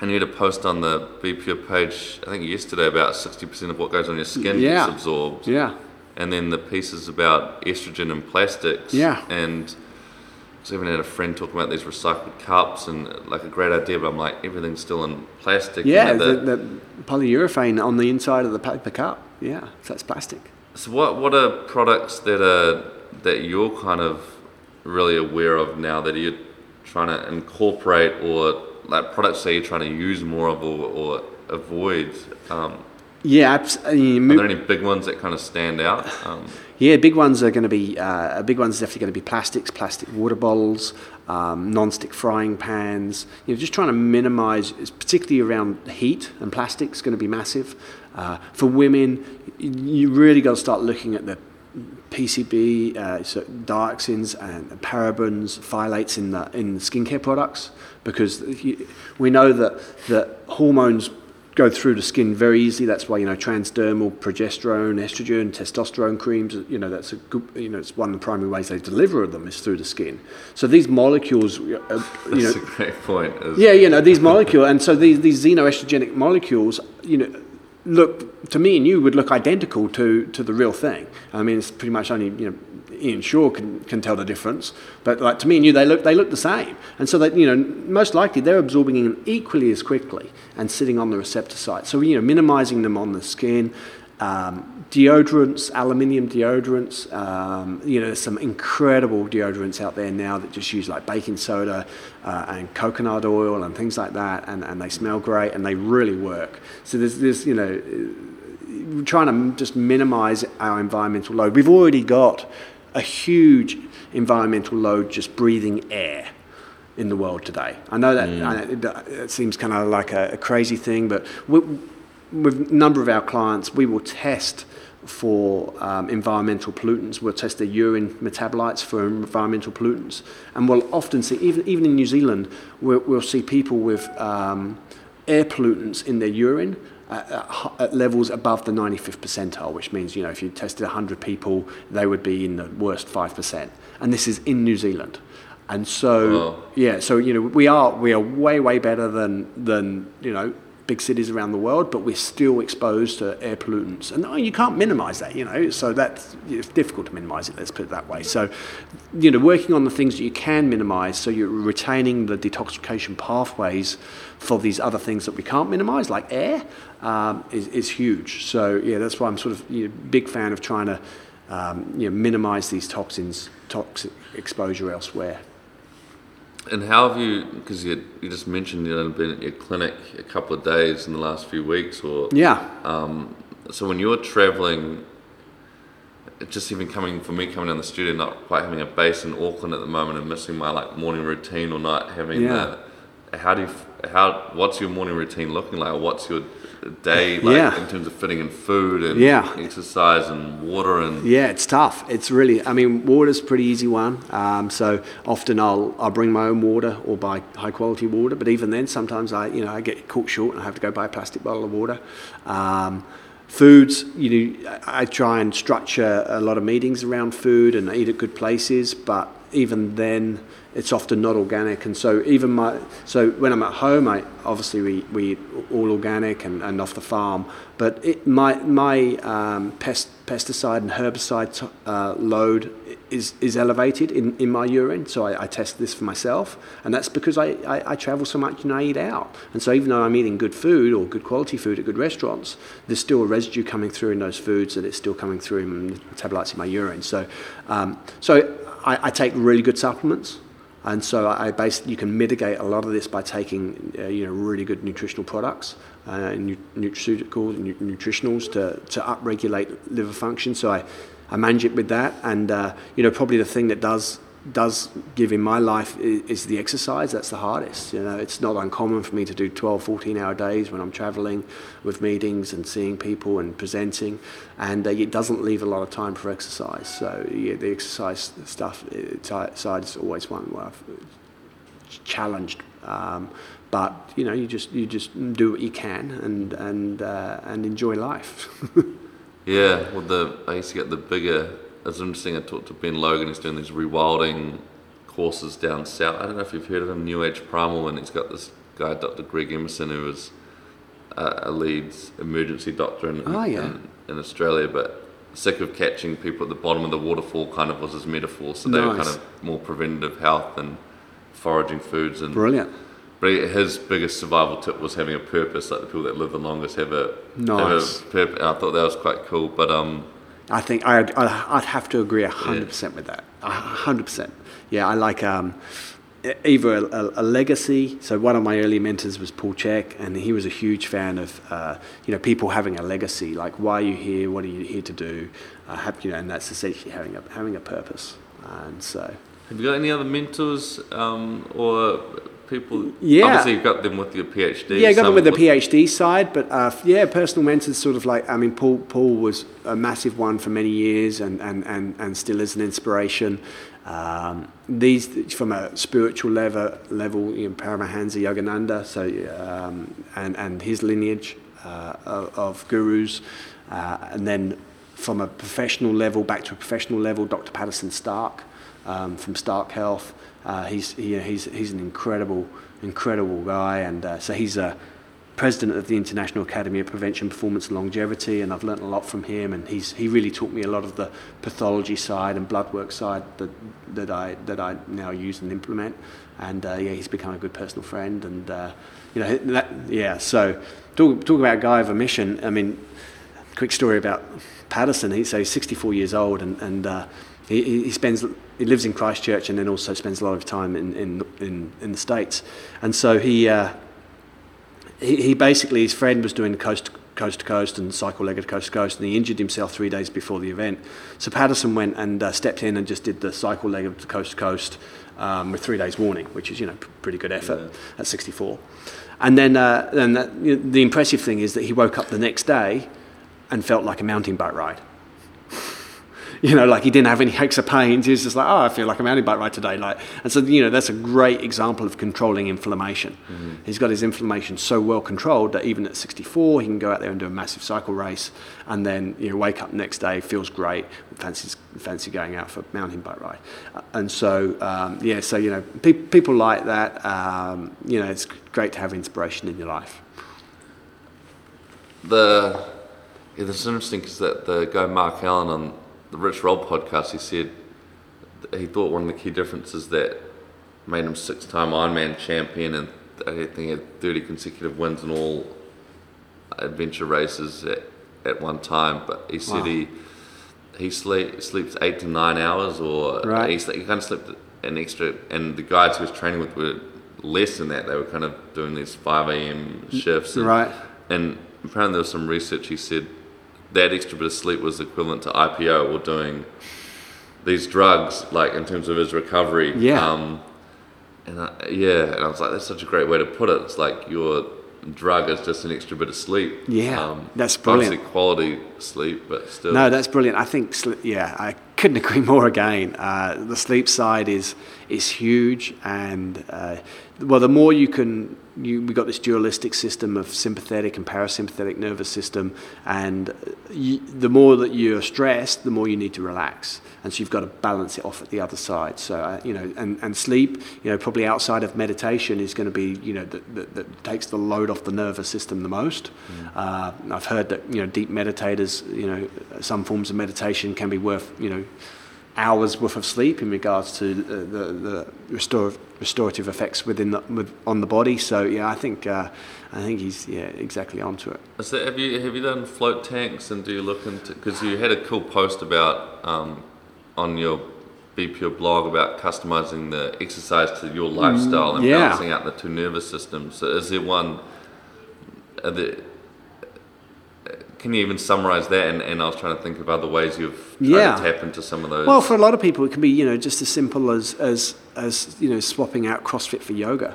S2: and you had a post on the Be Pure page, I think yesterday, about sixty percent of what goes on your skin
S1: Yeah.
S2: gets absorbed.
S1: Yeah,
S2: And then the pieces about estrogen and plastics.
S1: Yeah.
S2: And so even had a friend talking about these recycled cups and like a great idea, but I'm like everything's still in plastic.
S1: yeah. the-
S2: the
S1: polyurethane on the inside of the paper cup. Yeah, so that's plastic.
S2: So what what are products that are that you're kind of really aware of now that you're trying to incorporate or like products that you're trying to use more of or, or avoid? Um,
S1: Yeah,
S2: are there any big ones that kind of stand out? Um,
S1: Yeah, big ones are going to be uh, big ones. Definitely going to be plastics, plastic water bottles, um, non-stick frying pans. You know, just trying to minimise, particularly around heat and plastics, going to be massive. Uh, for women, you really got to start looking at the PCB, uh, so dioxins and parabens, phthalates in the in skincare products because you, we know that that hormones go through the skin very easily. That's why you know transdermal progesterone, estrogen, testosterone creams. You know that's a good. You know it's one of the primary ways they deliver them is through the skin. So these molecules, uh, you know,
S2: that's a great point.
S1: yeah, you know these molecules, and so these these xenoestrogenic molecules, you know, look to me and you would look identical to to the real thing. I mean, it's pretty much only you know Ian Shaw can, can tell the difference, but like to me and you, they look they look the same, and so that you know most likely they're absorbing in equally as quickly and sitting on the receptor site. So you know, minimizing them on the skin. Um, deodorants, aluminium deodorants. Um, you know, there's some incredible deodorants out there now that just use like baking soda uh, and coconut oil and things like that, and, and they smell great and they really work. So there's, there's you know, we're trying to just minimize our environmental load. We've already got a huge environmental load just breathing air in the world today. I know that I, it, it seems kind of like a, a crazy thing, but we, with a number of our clients, we will test for um, environmental pollutants. We'll test their urine metabolites for environmental pollutants, and we'll often see, even even in New Zealand, we'll, we'll see people with um, air pollutants in their urine at, at, levels above the 95th percentile, which means you know if you tested 100 people, they would be in the worst five percent, and this is in New Zealand. And so,
S2: Wow.
S1: yeah, so you know, we are we are way way better than than you know big cities around the world, but we're still exposed to air pollutants, and oh, you can't minimise that, you know. So that's it's difficult to minimise it. Let's put it that way. So, you know, working on the things that you can minimise, so you're retaining the detoxification pathways for these other things that we can't minimise, like air, um, is, is huge. So yeah, that's why I'm sort of you know, big fan of trying to um, you know minimise these toxins, toxic exposure elsewhere.
S2: And how have you, because you, you just mentioned you've been at your clinic a couple of days in the last few weeks, or
S1: Yeah.
S2: um, so when you're traveling, just even coming for me coming down the studio, not quite having a base in Auckland at the moment, and missing my like morning routine or not having
S1: Yeah.
S2: the. How do you, how what's your morning routine looking like? What's your day like
S1: Yeah.
S2: in terms of fitting in food and
S1: Yeah.
S2: exercise and water and
S1: Yeah, it's tough. It's really, I mean, water's a pretty easy one. Um, so often I'll, I'll bring my own water or buy high quality water. But even then, sometimes I, you know, I get caught short and I have to go buy a plastic bottle of water. Um, foods, you know, I I try and structure a lot of meetings around food and eat at good places. But even then, it's often not organic. And so even my, so when I'm at home, I obviously we, we eat all organic and, and off the farm. But it, my my um, pest, pesticide and herbicide to, uh, load is, is elevated in, in my urine. So I, I test this for myself. And that's because I, I, I, travel so much and I eat out. And so even though I'm eating good food or good quality food at good restaurants, there's still a residue coming through in those foods that it's still coming through in metabolites in my urine. So, um, so I, I take really good supplements. And so I basically you can mitigate a lot of this by taking uh, you know really good nutritional products, uh, nutraceuticals, nu- nutritionals to to upregulate liver function. So I I manage it with that. And uh, you know, probably the thing that does does give in my life is, the exercise. That's the hardest. You know, it's not uncommon for me to do 12, 14 hour days when I'm traveling with meetings and seeing people and presenting, and uh, it doesn't leave a lot of time for exercise. So yeah, the exercise stuff uh, side is always one where I've challenged. Um, but you know, you just you just do what you can and and uh, and enjoy life.
S2: Yeah, well, the I used to get the bigger. It's interesting. I talked to Ben Logan. He's doing these rewilding courses down south. I don't know if you've heard of him, New Age Primal, and he's got this guy, Dr. Greg Emerson, who is a, a Leeds emergency doctor in,
S1: oh, yeah.
S2: in, in, Australia, but sick of catching people at the bottom of the waterfall. Kind of was his metaphor. So they nice. were kind of more preventative health and foraging foods and
S1: brilliant
S2: but his biggest survival tip was having a purpose. Like the people that live the longest have a
S1: nice.
S2: Have a purpose. I thought that was quite cool. But um,
S1: I think I'd, I'd have to agree hundred yeah. percent with that. hundred percent. Yeah, I like um, either a, a, a, legacy. So one of my early mentors was Paul Chek, and he was a huge fan of uh, you know people having a legacy. Like, why are you here? What are you here to do? Uh, have, you know, and that's essentially having a having a purpose. And so,
S2: have you got any other mentors um, or people?
S1: Yeah.
S2: Obviously, you've got them with your PhD.
S1: Yeah, got them with the PhD side, but uh, yeah, personal mentors sort of like, I mean, Paul, Paul was a massive one for many years and, and, and, and still is an inspiration. Um, these, from a spiritual level, level you know, Paramahansa Yogananda, so, um, and, and his lineage uh, of, of, gurus, uh, and then from a professional level, back to a professional level, Dr. Patterson Stark um, from Stark Health. Uh, he's, he, he's, he's an incredible, incredible guy, and uh, so he's a president of the International Academy of Prevention, Performance and Longevity, and I've learnt a lot from him, and he's, he really taught me a lot of the pathology side and blood work side that, that, I, that I now use and implement, and uh, yeah, he's become a good personal friend, and uh, you know, that, yeah, so talk, talk about a guy of a mission, I mean, quick story about Patterson, he's, so he's 64 years old, and, and uh, he, he spends he lives in Christchurch and then also spends a lot of time in, in, in, in the States. And so he, uh, he, he, basically, his friend was doing coast, coast to coast and cycle legged coast to coast, and he injured himself three days before the event. So Patterson went and uh, stepped in and just did the cycle leg legged coast to coast um, with three days warning, which is, you know, pretty good effort yeah. at 64. And then, uh, then that, you know, the impressive thing is that he woke up the next day and felt like a mountain bike ride you know, like he didn't have any aches or pains. He was just like, oh, I feel like I'm mountain bike ride today. Like, and so, you know, that's a great example of controlling inflammation. Mm-hmm. He's got his inflammation so well controlled that even at 64, he can go out there and do a massive cycle race and then, you know, wake up next day, feels great, fancies, fancy going out for a mountain bike ride. Uh, and so, um, yeah, so, you know, pe- people like that, um, you know, it's great to have inspiration in your life.
S2: The, yeah, that's interesting because that the guy Mark Allen on the Rich Roll podcast, he said he thought one of the key differences that made him six-time Ironman champion, and I think he had 30 consecutive wins in all adventure races at, at one time. But he said wow. he he sleep, sleeps eight to nine hours, or
S1: right.
S2: he, he kind of slept an extra. And the guys he was training with were less than that. They were kind of doing these 5 a.m. shifts. And,
S1: right.
S2: And apparently there was some research. He said that extra bit of sleep was equivalent to EPO or doing these drugs, like in terms of his recovery.
S1: Yeah.
S2: Um, and I, yeah, and I was like, that's such a great way to put it. It's like your drug is just an extra bit of sleep.
S1: Yeah, um, that's brilliant.
S2: Obviously, quality sleep, but still.
S1: No, that's brilliant. I think, yeah, I couldn't agree more. Again, uh, the sleep side is is huge, and uh, well, the more you can you, we got this dualistic system of sympathetic and parasympathetic nervous system, and you, the more that you're stressed, the more you need to relax, and so you've got to balance it off at the other side. So uh, you know, and, and sleep, you know, probably outside of meditation is going to be you know that, that, that, takes the load off the nervous system the most. Mm. Uh, I've heard that you know deep meditators, you know, some forms of meditation can be worth you know hours worth of sleep in regards to the, the, the restore, restorative effects within the, with, on the body. So yeah, I think uh, I think he's yeah exactly onto it.
S2: Have you have you done float tanks and do you look into because you had a cool post about um, on your Be Pure blog about customizing the exercise to your lifestyle and
S1: Mm, yeah.
S2: balancing out the two nervous systems. So is there one? Are there, can you even summarize that? And, and I was trying to think of other ways you've tried
S1: Yeah.
S2: to tap into some of those.
S1: Well, for a lot of people, it can be you know just as simple as as as you know swapping out CrossFit for yoga.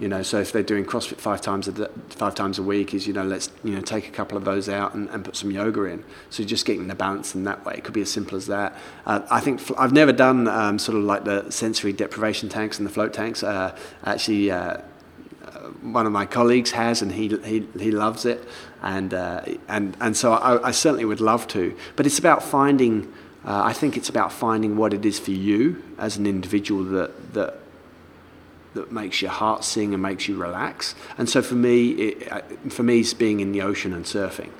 S1: You know, so if they're doing CrossFit five times a d- five times a week, is you know let's you know take a couple of those out and, and put some yoga in. So you're just getting the balance in that way. It could be as simple as that. Uh, I think fl- I've never done um, sort of like the sensory deprivation tanks and the float tanks. Uh, actually. Uh, one of my colleagues has, and he he, he loves it, and uh, and and so I, I certainly would love to. But it's about finding. Uh, I think it's about finding what it is for you as an individual that that that makes your heart sing and makes you relax. And so for me, it, uh, for me, it's being in the ocean and surfing.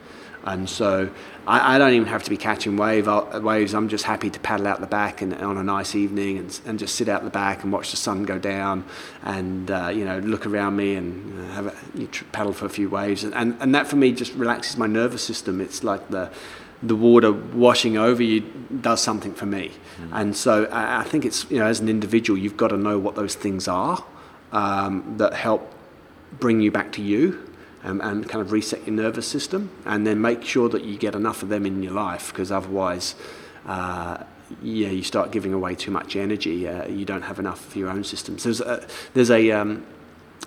S1: And so I, I don't even have to be catching wave, uh, waves. I'm just happy to paddle out the back and on a nice evening and, and just sit out the back and watch the sun go down and uh, you know look around me and have a, you tr- paddle for a few waves. And, and, and that for me just relaxes my nervous system. It's like the the water washing over you does something for me. And so I, I think it's you know as an individual you've got to know what those things are um, that help bring you back to you um, and kind of reset your nervous system, and then make sure that you get enough of them in your life, because otherwise, uh, yeah, you start giving away too much energy. Uh, you don't have enough for your own systems. There's a, there's a um,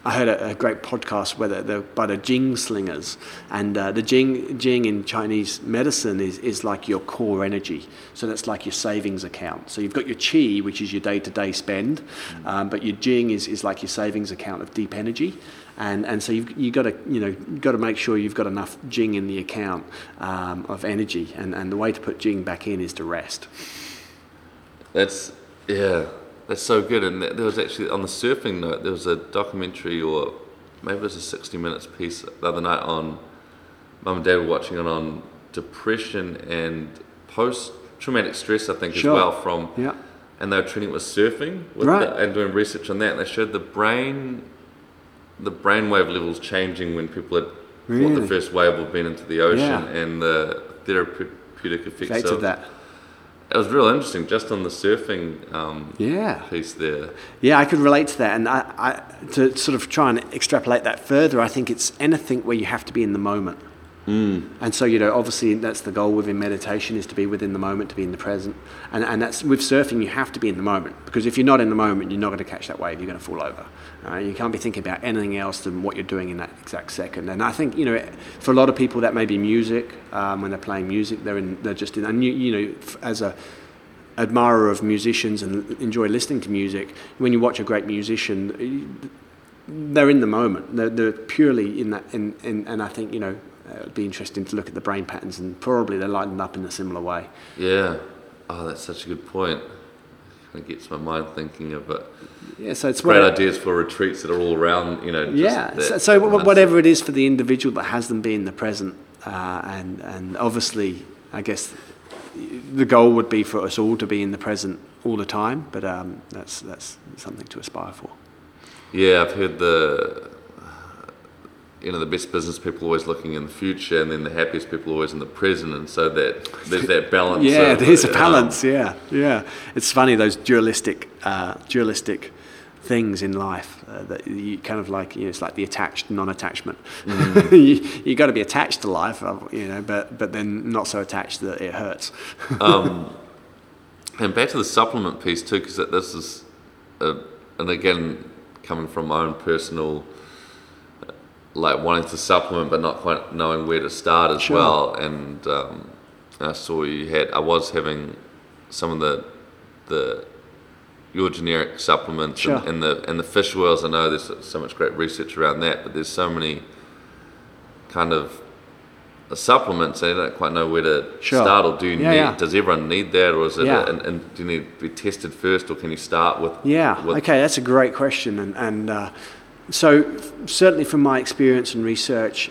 S1: I heard a, a great podcast where they're by the Jing slingers, and uh, the Jing Jing in Chinese medicine is, is like your core energy. So that's like your savings account. So you've got your Qi, which is your day to day spend, um, but your Jing is, is like your savings account of deep energy. And, and so you've you got to you know got to make sure you've got enough Jing in the account um, of energy, and, and the way to put Jing back in is to rest.
S2: That's yeah, that's so good. And there was actually on the surfing note, there was a documentary or maybe it was a sixty minutes piece the other night on. Mum and Dad were watching it on depression and post traumatic stress, I think,
S1: Sure.
S2: as well. From
S1: Yeah.
S2: and they were treating it with surfing with
S1: Right.
S2: the, and doing research on that. And they showed the brain, the brainwave levels changing when people had
S1: Really?
S2: the first wave or been into the ocean,
S1: Yeah.
S2: and the therapeutic effects
S1: Effect
S2: of
S1: of that.
S2: it was real interesting just on the surfing um,
S1: Yeah.
S2: piece there.
S1: Yeah, I could relate to that, and I, I, to sort of try and extrapolate that further, I think it's anything where you have to be in the moment. Mm. And so, you know, obviously that's the goal within meditation is to be within the moment, to be in the present. And, and that's with surfing, you have to be in the moment because if you're not in the moment, you're not going to catch that wave. You're going to fall over. Uh, you can't be thinking about anything else than what you're doing in that exact second. And I think, you know, for a lot of people, that may be music. Um, when they're playing music, they're in, they're just in. And you, you know, as a admirer of musicians and enjoy listening to music, when you watch a great musician, they're in the moment. They're, they're purely in that. In, in, and I think you know, uh, it'd be interesting to look at the brain patterns, and probably they're lightened up in a similar way.
S2: Yeah. Oh, that's such a good point. It Kind of gets my mind thinking of it.
S1: Yeah, so it's
S2: Great ideas for retreats that are all around, you know. Just
S1: Yeah, so, so whatever it is for the individual that has them be in the present, uh, and and obviously, I guess the goal would be for us all to be in the present all the time. But um, that's that's something to aspire for.
S2: Yeah, I've heard the, you know, the best business people always looking in the future, and then the happiest people always in the present, and so that there's that balance.
S1: Yeah,
S2: of,
S1: there's a
S2: um,
S1: balance. Yeah, yeah. It's funny those dualistic, uh, dualistic things in life uh, that you kind of like. You know, it's like the attached, non-attachment.
S2: Mm.
S1: you you got to be attached to life, uh, you know, but but then not so attached that it hurts.
S2: um, and back to the supplement piece too, because this is, uh, and again, coming from my own personal, like wanting to supplement but not quite knowing where to start as
S1: Sure.
S2: well. And um, I saw you had, I was having some of the, the your generic supplements
S1: Sure.
S2: and, and the and the fish oils. I know there's so much great research around that, but there's so many kind of supplements. And I don't quite know where to
S1: Sure.
S2: start. Or do you
S1: Yeah,
S2: need?
S1: yeah.
S2: Does everyone need that, or is it?
S1: Yeah.
S2: and, and do you need to be tested first, or can you start with?
S1: Yeah.
S2: with-
S1: Okay, that's a great question, and and uh, so certainly from my experience and research,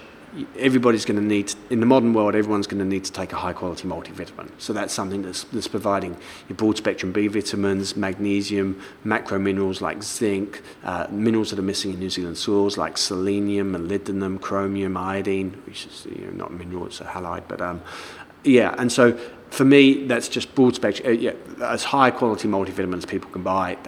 S1: everybody's going to need, in the modern world, everyone's going to need to take a high quality multivitamin. So that's something that's, that's providing your broad spectrum B vitamins, magnesium, macro minerals like zinc, uh, minerals that are missing in New Zealand soils like selenium, molybdenum, chromium, iodine, which is you know, not mineral, it's a halide, but um, yeah, and so for me, that's just broad spectrum, uh, yeah, as high quality multivitamins people can buy,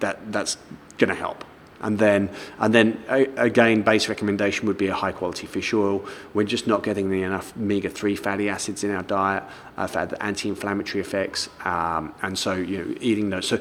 S1: that, that's going to help. And then, and then again, base recommendation would be a high quality fish oil. We're just not getting enough omega three fatty acids in our diet uh, for the anti-inflammatory effects, um, and so you know, eating those. So,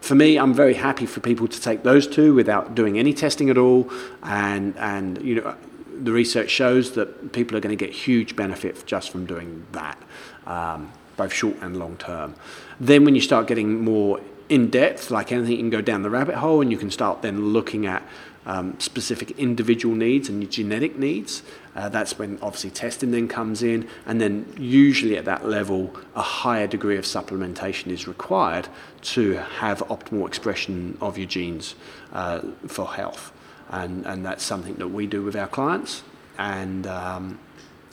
S1: for me, I'm very happy for people to take those two without doing any testing at all, and and you know, the research shows that people are going to get huge benefit just from doing that, um, both short and long term. Then, when you start getting more in depth, like anything, you can go down the rabbit hole and you can start then looking at um, specific individual needs and your genetic needs. Uh, that's when obviously testing then comes in, and then usually at that level, a higher degree of supplementation is required to have optimal expression of your genes uh, for health, and and that's something that we do with our clients, and. Um,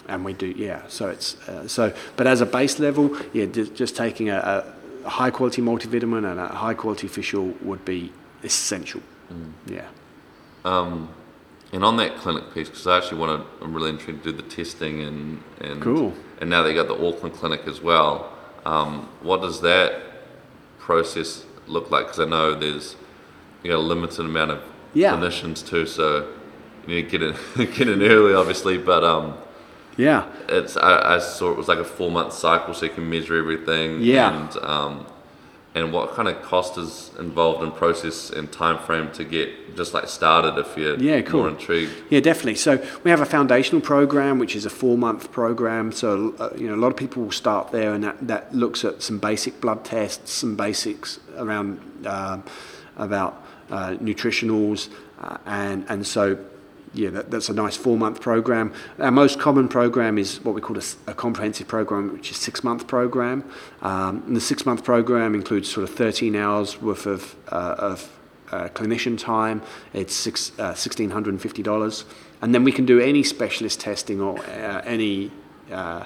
S1: and we do, yeah. So it's uh, so, but as a base level, yeah, just, just taking a, a high quality multivitamin and a high quality fish oil would be essential. Mm. Yeah.
S2: Um, and on that clinic piece, because I actually want to, I'm really interested to do the testing and and
S1: cool.
S2: And now they got the Auckland clinic as well. Um, what does that process look like? Because I know there's you got a limited amount of yeah. clinicians too, so you need to get in get in early, obviously. But um,
S1: yeah.
S2: It's I, I, saw it was like a four month cycle, so you can measure everything.
S1: Yeah.
S2: And um, and what kind of cost is involved in process and time frame to get just like started if you're
S1: yeah, cool.
S2: more intrigued
S1: yeah definitely so we have a foundational program which is a four month program so uh, you know a lot of people will start there and that, that looks at some basic blood tests some basics around uh, about uh, nutritionals uh, and and so yeah, that, that's a nice four month program. Our most common program is what we call a, a comprehensive program, which is six month program. Um, and the six month program includes sort of 13 hours worth of, uh, of uh, clinician time. It's six, uh, $1,650. And then we can do any specialist testing or uh, any uh,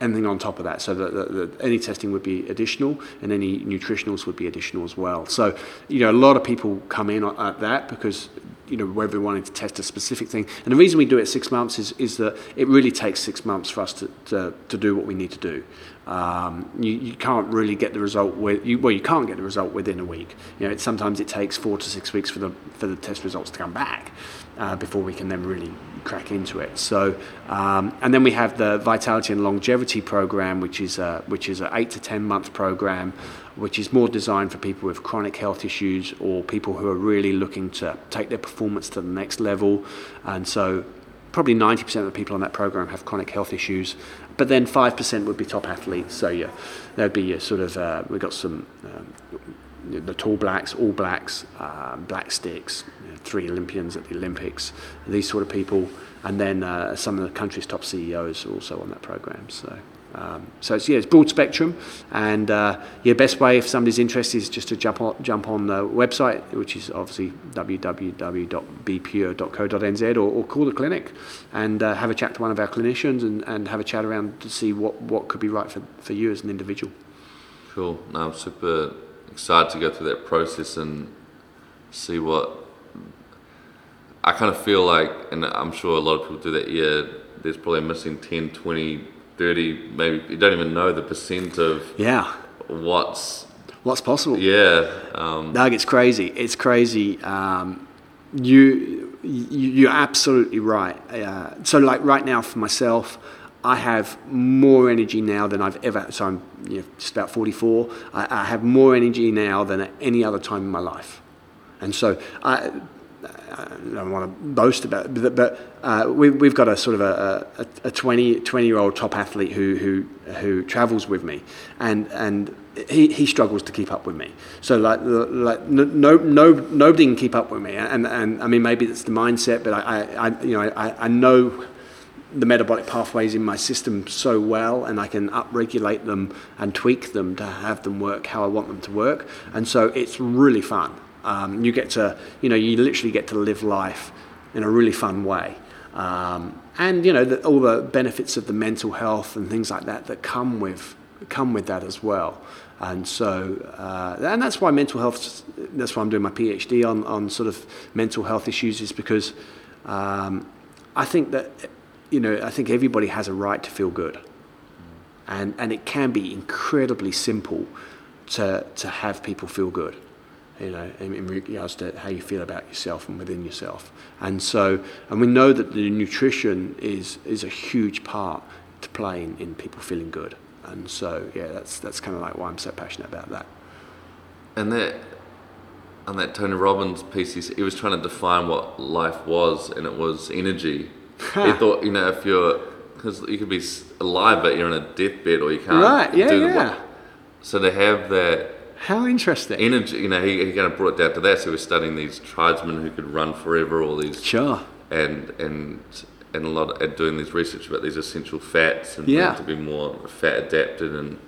S1: anything on top of that. So any testing would be additional, and any nutritionals would be additional as well. So you know, a lot of people come in at that because you know, whether we wanted to test a specific thing. And the reason we do it six months is, is that it really takes six months for us to, to, to do what we need to do. Um, you, you can't really get the result with you, well you can't get the result within a week you know it, sometimes it takes four to six weeks for the for the test results to come back uh, before we can then really crack into it so um, and then we have the vitality and longevity program which is a, which is an eight to ten month program which is more designed for people with chronic health issues or people who are really looking to take their performance to the next level. And so, probably 90% of the people on that program have chronic health issues, but then 5% would be top athletes. So, yeah, there'd be a sort of, uh, we've got some. Um, the tall blacks, all blacks, um, black sticks, you know, three Olympians at the Olympics, these sort of people, and then uh, some of the country's top CEOs are also on that program. So um, so it's, yeah, it's broad spectrum, and uh, your best way if somebody's interested is just to jump on, jump on the website, which is obviously www.bepure.co.nz, or, or call the clinic and uh, have a chat to one of our clinicians and, and have a chat around to see what, what could be right for, for you as an individual.
S2: Cool. No, I'm super excited to go through that process and see what I kind of feel like, and I'm sure a lot of people do that. Yeah, there's probably a missing 10, 20 30, maybe you don't even know the percent of
S1: yeah
S2: what's
S1: what's possible.
S2: Yeah, um,
S1: Doug, it's crazy. It's crazy. Um, you, you are absolutely right. Uh, so like right now for myself. I have more energy now than I've ever. So I'm you know, just about 44. I, I have more energy now than at any other time in my life, and so I, I don't want to boast about it, but uh, we, we've got a sort of a, a, a 20, 20 year old top athlete who, who, who travels with me, and, and he, he struggles to keep up with me. So like, like no, no, nobody can keep up with me, and, and I mean maybe it's the mindset, but I, I you know I, I know the metabolic pathways in my system so well and I can upregulate them and tweak them to have them work how I want them to work and so it's really fun um, you get to, you know, you literally get to live life in a really fun way. Um, and you know the, all the benefits of the mental health and things like that that come with come with that as well. And so, uh, and that's why mental health. That's why I'm doing my PhD on on sort of mental health issues, is because um, I think that you know I think everybody has a right to feel good, and and it can be incredibly simple to to have people feel good you know, in, in, regards to how you feel about yourself and within yourself. And so, and we know that the nutrition is is a huge part to play in, in people feeling good. And so, yeah, that's that's kind of like why I'm so passionate about that.
S2: And that, and that Tony Robbins piece, he, he was trying to define what life was, and it was energy. He thought, you know, if you're, because you could be alive, but you're in a deathbed, or you can't
S1: right, yeah,
S2: do
S1: yeah.
S2: So to have that
S1: how interesting.
S2: Energy, you know, he, he kind of brought it down to that. So he was studying these tribesmen who could run forever, all these.
S1: Sure.
S2: And and and a lot of, doing these research about these essential fats and
S1: yeah.
S2: to be more fat adapted and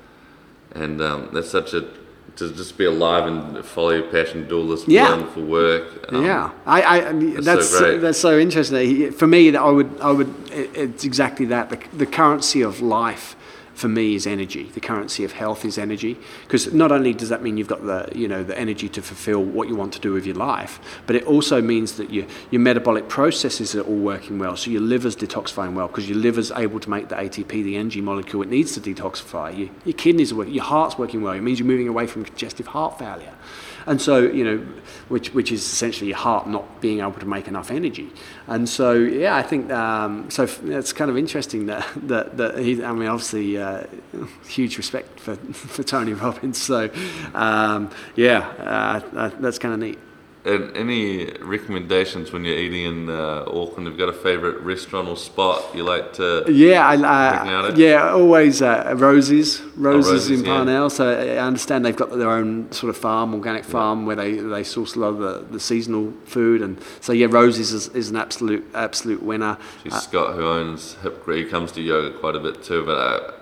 S2: and um, that's such a to just be alive and follow your passion, do all this
S1: yeah.
S2: wonderful work.
S1: Um, yeah, I, I that's so that's so interesting. For me, I would I would it's exactly that the, the currency of life for me is energy. The currency of health is energy because not only does that mean you've got the you know the energy to fulfill what you want to do with your life, but it also means that your your metabolic processes are all working well. So your liver's detoxifying well because your liver's able to make the ATP, the energy molecule it needs to detoxify. Your, your kidneys are working, your heart's working well. It means you're moving away from congestive heart failure. And so, you know, which, which is essentially your heart not being able to make enough energy. And so, yeah, I think, um, so it's kind of interesting that, that, that he, I mean, obviously, uh, huge respect for, for Tony Robbins. So, um, yeah, uh, that's kind of neat.
S2: And any recommendations when you're eating in uh, Auckland? Have got a favourite restaurant or spot you like to?
S1: Yeah, I, uh, yeah, always uh, Roses, Rosie's, oh, in Parnell. Yeah. So I understand they've got their own sort of farm, organic farm, yeah. where they, they source a lot of the, the seasonal food, and so yeah, Roses is, is an absolute absolute winner.
S2: She's Scott, who owns Hip He comes to yoga quite a bit too, but. Uh,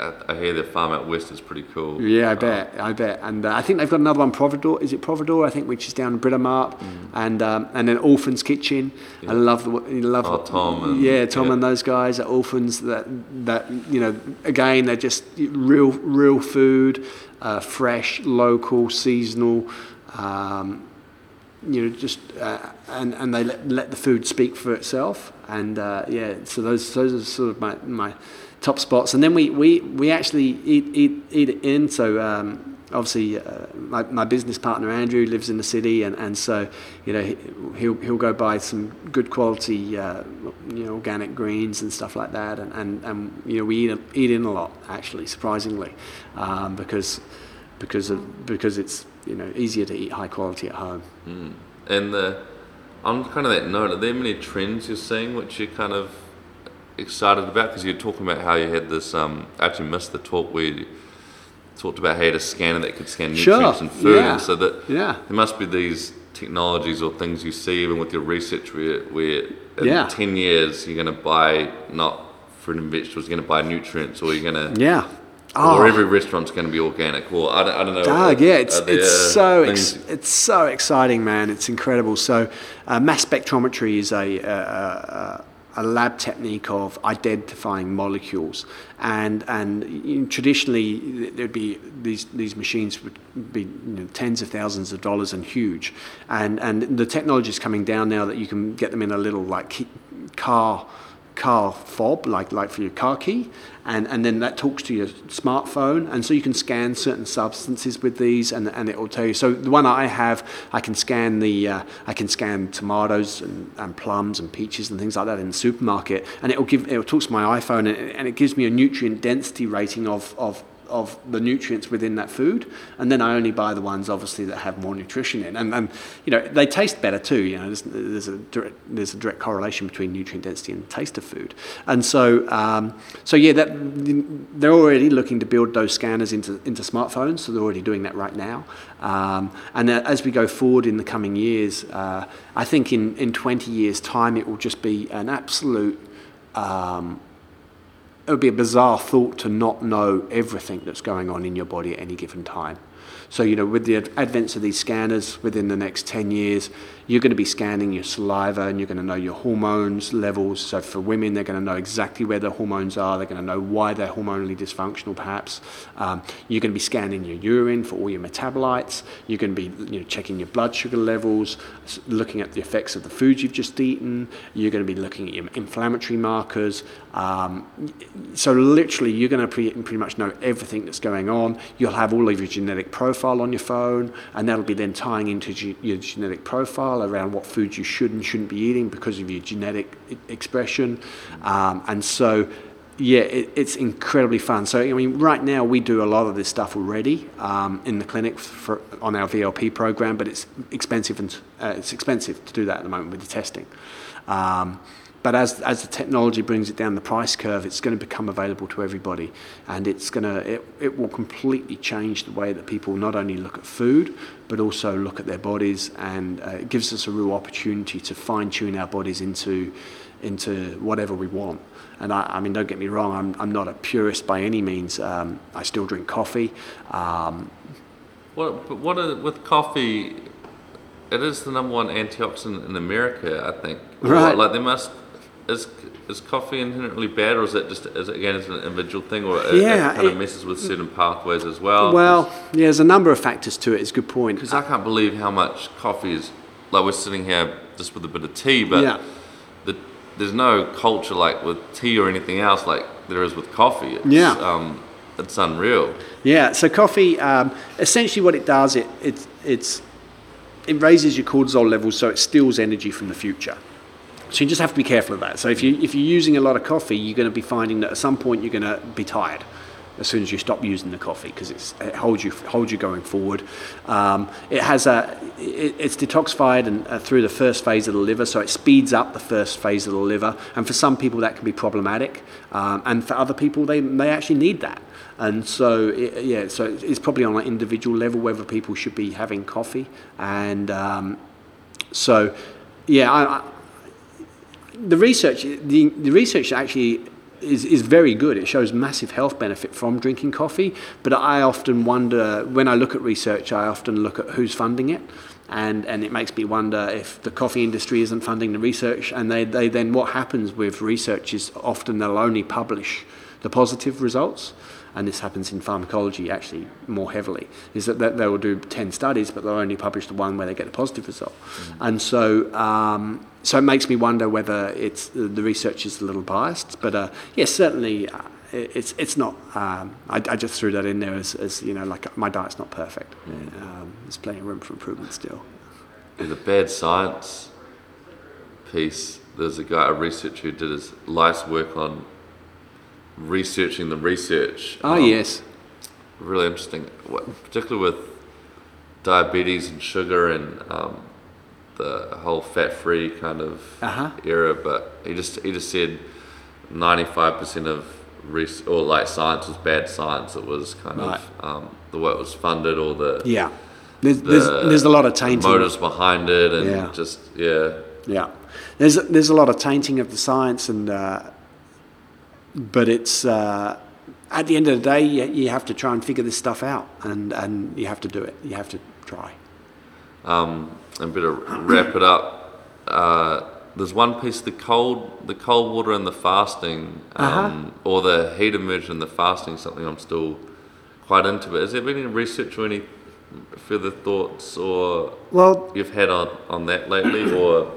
S2: I hear the farm out west is pretty cool.
S1: Yeah, I um, bet, I bet. And uh, I think they've got another one, Providore. Is it Providore? I think which is down in Britomart, mm. and um, and then Orphans Kitchen. Yeah. I love the love.
S2: Oh, Tom. And,
S1: yeah, Tom yeah. and those guys at Orphans. That that you know, again, they're just real real food, uh, fresh, local, seasonal. Um, you know, just uh, and and they let, let the food speak for itself. And uh, yeah, so those those are sort of my my top spots. And then we, we, we actually eat, eat, eat it in. So um, obviously, uh, my, my business partner Andrew lives in the city, and, and so you know he, he'll he'll go buy some good quality uh, you know organic greens and stuff like that, and, and, and you know we eat eat in a lot actually, surprisingly, um, because because of because it's you know easier to eat high quality at home.
S2: Mm. And the, on kind of that note, are there many trends you're seeing which you kind of excited about? Because you're talking about how you had this. Um, I actually missed the talk where you talked about how you had a scanner that could scan nutrients
S1: sure.
S2: and food,
S1: yeah.
S2: and so that
S1: yeah.
S2: there must be these technologies or things you see even with your research where, where in
S1: yeah.
S2: 10 years you're going to buy not fruit and vegetables, you're going to buy nutrients or you're going
S1: to yeah
S2: Oh. Or every restaurant's going to be organic. Well, I don't, I don't know.
S1: Doug, yeah, it's, it's so ex- it's so exciting, man. It's incredible. So, uh, mass spectrometry is a, a, a, a lab technique of identifying molecules. And, and you know, traditionally, there'd be these, these machines would be you know, tens of thousands of dollars and huge. And, and the technology is coming down now that you can get them in a little like car car fob, like, like for your car key, and, and then that talks to your smartphone, and so you can scan certain substances with these, and, and it will tell you. So the one I have, I can scan the, uh, I can scan tomatoes and, and plums and peaches and things like that in the supermarket, and it will give, it will talk to my iPhone, and and it gives me a nutrient density rating of, of of the nutrients within that food, and then I only buy the ones obviously that have more nutrition in, and, and you know they taste better too. You know, there's, there's a direct, there's a direct correlation between nutrient density and taste of food, and so um, so yeah, that they're already looking to build those scanners into into smartphones, so they're already doing that right now, um, and as we go forward in the coming years, uh, I think in in 20 years' time it will just be an absolute um, it would be a bizarre thought to not know everything that's going on in your body at any given time. So, you know, with the advent of these scanners within the next 10 years, you're going to be scanning your saliva and you're going to know your hormones levels. So, for women, they're going to know exactly where their hormones are. They're going to know why they're hormonally dysfunctional, perhaps. Um, you're going to be scanning your urine for all your metabolites. You're going to be you know, checking your blood sugar levels, looking at the effects of the foods you've just eaten. You're going to be looking at your inflammatory markers. Um, so, literally, you're going to pre- pretty much know everything that's going on. You'll have all of your genetic profile on your phone, and that'll be then tying into ge- your genetic profile around what foods you should and shouldn't be eating because of your genetic expression. Um, and so, yeah, it, it's incredibly fun. So, I mean, right now we do a lot of this stuff already um, in the clinic for, on our VLP program, but it's expensive and uh, it's expensive to do that at the moment with the testing. Um, but as, as the technology brings it down the price curve, it's going to become available to everybody, and it's going to it, it will completely change the way that people not only look at food, but also look at their bodies, and uh, it gives us a real opportunity to fine tune our bodies into into whatever we want. And I, I mean, don't get me wrong, I'm, I'm not a purist by any means. Um, I still drink coffee. Um,
S2: what, but what are, with coffee? It is the number one antioxidant in America, I think.
S1: Right.
S2: Like they must is is coffee inherently bad, or is it just is it, again is it an individual thing, or it,
S1: Yeah,
S2: it kind of messes with certain pathways as well?
S1: well, yeah, there's a number of factors to it. It's a good point.
S2: because I can't believe how much coffee is. Like we're sitting here just with a bit of tea, but
S1: Yeah.
S2: the, there's no culture like with tea or anything else like there is with coffee. It's,
S1: Yeah.
S2: um, it's unreal.
S1: Yeah, so coffee, um, essentially what it does, it, it, it's, it raises your cortisol levels so it steals energy from the future. So you just have to be careful of that. So if, you, if you're using a lot of coffee, you're going to be finding that at some point you're going to be tired as soon as you stop using the coffee because it holds you holds you going forward. Um, it has a it, it's detoxified and uh, through the first phase of the liver, so it speeds up the first phase of the liver. And for some people that can be problematic, um, and for other people they they actually need that. And so it, yeah, so it's probably on an individual level whether people should be having coffee. And um, so yeah, I, the research the, the research actually is, is very good. It shows massive health benefit from drinking coffee. But I often wonder when I look at research, I often look at who's funding it. And, and it makes me wonder if the coffee industry isn't funding the research, and they, they then what happens with research is often they'll only publish the positive results, and this happens in pharmacology actually more heavily, is that they, they will do 10 studies, but they'll only publish the one where they get a positive result. And so, um, so it makes me wonder whether it's the research is a little biased. But uh, yes, certainly uh, it's, it's not, um, I, I just threw that in there as, as, you know, like my diet's not perfect. Um, there's plenty of room for improvement still.
S2: In the bad science piece, there's a guy, a researcher who did his life's work on researching the research.
S1: Oh,
S2: Um,
S1: yes.
S2: Really interesting, what, particularly with diabetes and sugar and um, the whole fat-free kind of
S1: Uh-huh.
S2: era. But he just he just said 95% of res- or like science was bad science. It was kind
S1: Right.
S2: of um, the way it was funded or the
S1: Yeah. There's,
S2: the,
S1: there's, there's a lot of tainting.
S2: motives behind it and
S1: Yeah.
S2: just yeah
S1: Yeah, there's there's a lot of tainting of the science, and uh, but it's uh, at the end of the day, you, you have to try and figure this stuff out, and and you have to do it. You have to try.
S2: um, and better wrap it up. Uh, there's one piece: the cold, the cold water and the fasting, um,
S1: Uh-huh.
S2: or the heat immersion and the fasting. Something I'm still quite into. But has there been any research or any further thoughts or
S1: Well,
S2: you've had on, on that lately, or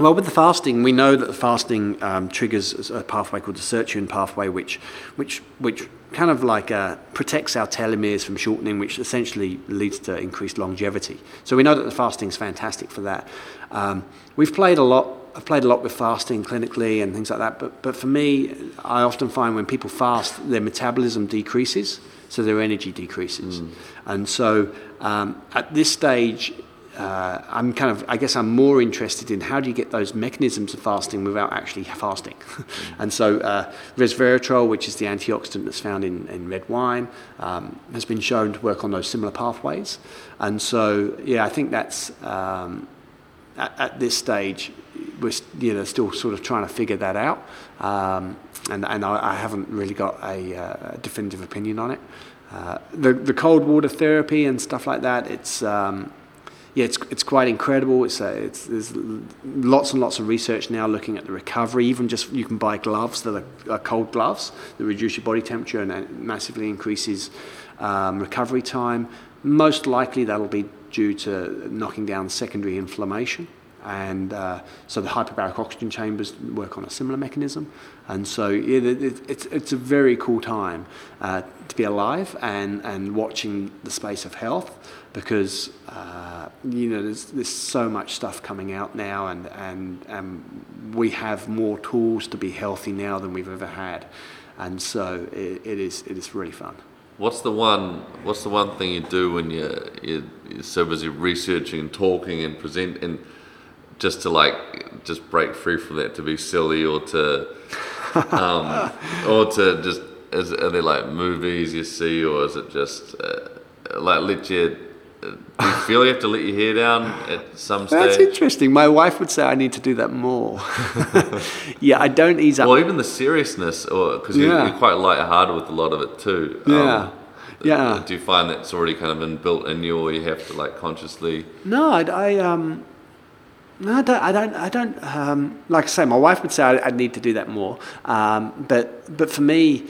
S1: Well, with the fasting, we know that the fasting um, triggers a pathway called the sirtuin pathway, which, which, which kind of like uh, protects our telomeres from shortening, which essentially leads to increased longevity. So we know that the fasting is fantastic for that. Um, we've played a lot. I've played a lot with fasting clinically and things like that. But, but for me, I often find when people fast, their metabolism decreases, so their energy decreases. And so um, at this stage, uh, I'm kind of, I guess I'm more interested in how do you get those mechanisms of fasting without actually fasting. and so uh, resveratrol, which is the antioxidant that's found in, in red wine, um, has been shown to work on those similar pathways. And so, yeah, I think that's, um, at, at, this stage, we're you know still sort of trying to figure that out, um, and and I, I, haven't really got a, uh, definitive opinion on it. Uh, the the cold water therapy and stuff like that, it's um, yeah, it's, it's quite incredible. It's, a, it's there's lots and lots of research now looking at the recovery. Even just you can buy gloves that are, are cold gloves that reduce your body temperature and massively increases um, recovery time. Most likely that'll be due to knocking down secondary inflammation. And uh, so the hyperbaric oxygen chambers work on a similar mechanism. And so yeah, it, it's, it's a very cool time uh, to be alive and, and watching the space of health because uh, you know there's, there's so much stuff coming out now and, and, and we have more tools to be healthy now than we've ever had. And so it, it is it is really fun.
S2: What's the one What's the one thing you do when you're, you're, you're so busy researching and talking and presenting, just to like just break free from that to be silly or to um, or to just is are there like movies you see or is it just uh, like let you do you feel you have to let your hair down at some stage?
S1: That's interesting. My wife would say I need to do that more. yeah, I don't ease up.
S2: Well, even the seriousness, or because yeah. you're, you're, quite light-hearted with a lot of it too.
S1: Yeah. Um, yeah.
S2: Do you find that's already kind of inbuilt in you, or you have to like consciously?
S1: No, I, I um, no, I don't. I don't. I don't um, like I say, my wife would say I, I need to do that more. Um, but but for me,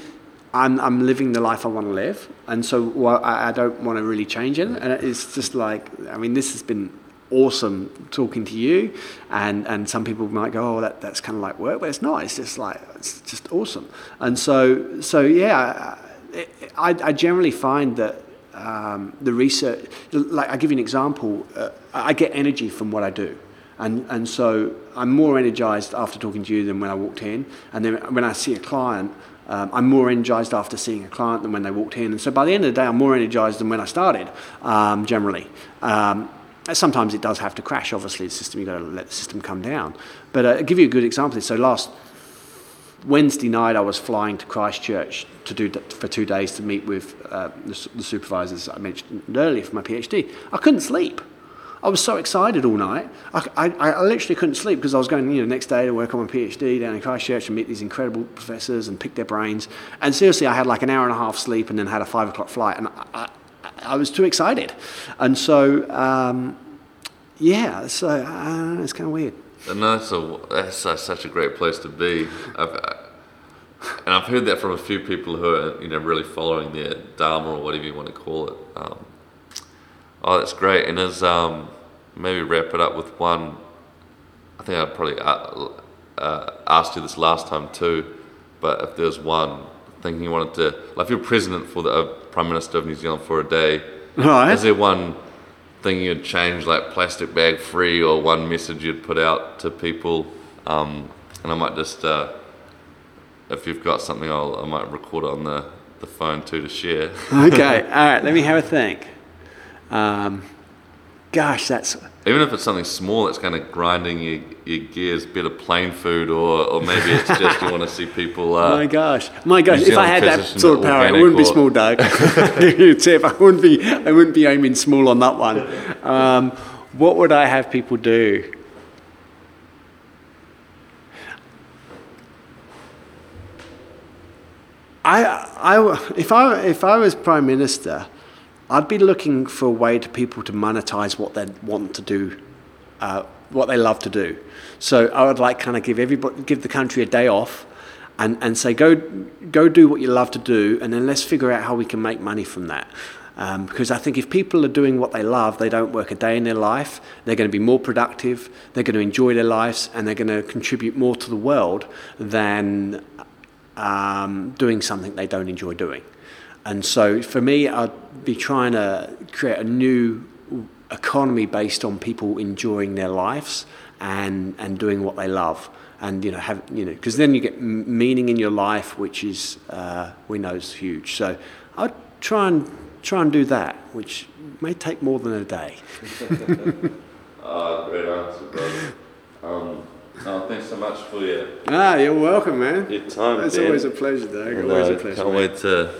S1: I'm I'm living the life I want to live, and so well, I, I don't want to really change it. And it's just like I mean, this has been awesome talking to you, and and some people might go, oh, that that's kind of like work, but it's not. It's just like it's just awesome. And so so yeah, I I generally find that. Um, the research, like I give you an example, uh, I get energy from what I do. And, and so I'm more energized after talking to you than when I walked in. And then when I see a client, um, I'm more energized after seeing a client than when they walked in. And so by the end of the day, I'm more energized than when I started, um, generally. Um, sometimes it does have to crash, obviously, the system, you've got to let the system come down. But uh, I'll give you a good example. So last Wednesday night, I was flying to Christchurch to do for two days to meet with uh, the, the supervisors I mentioned earlier for my PhD. I couldn't sleep. I was so excited all night. I, I, I, literally couldn't sleep because I was going, you know, next day to work on my PhD down in Christchurch and meet these incredible professors and pick their brains. And seriously, I had like an hour and a half sleep and then had a five o'clock flight, and I, I was too excited. And so, um, yeah, so uh, it's kind of weird.
S2: And that's, a, that's such a great place to be. I've, and I've heard that from a few people who are, you know, really following their dharma or whatever you want to call it. Um, Oh, that's great. And as um, maybe wrap it up with one, I think I probably uh, uh, asked you this last time too, but if there's one thing you wanted to, like if you're president for the uh, Prime Minister of New Zealand for a day,
S1: right.
S2: is there one thing you'd change, like plastic bag free, or one message you'd put out to people? Um, and I might just, uh, if you've got something, I'll, I might record it on the, the phone too to share.
S1: okay, all right, let me have a think. Um, gosh, that's
S2: even if it's something small that's kind of grinding your, your gears, bit of plain food, or, or maybe it's just you want to see people. Uh,
S1: my gosh, my gosh! If I had that sort of power, it wouldn't be small, Doug. Tip, I wouldn't be, I wouldn't be aiming small on that one. Um, what would I have people do? I, I, if I, if I was prime minister, I'd be looking for a way to people to monetize what they want to do, uh, what they love to do. So I would like kind of give everybody, give the country a day off, and, and say go go do what you love to do, and then let's figure out how we can make money from that. Um, because I think if people are doing what they love, they don't work a day in their life. They're going to be more productive. They're going to enjoy their lives, and they're going to contribute more to the world than um, doing something they don't enjoy doing. And so for me, I'd be trying to create a new economy based on people enjoying their lives and, and doing what they love. And, you know, have, you know, because then you get meaning in your life, which is, uh, we know is huge. So I'd try and, try and do that, which may take more than a day.
S2: uh, great answer, brother. Um, oh, thanks so much for your.
S1: Ah, you're welcome, man.
S2: Your time.
S1: It's always a pleasure, Doug.
S2: And,
S1: always
S2: uh,
S1: a pleasure.
S2: Can't man. wait to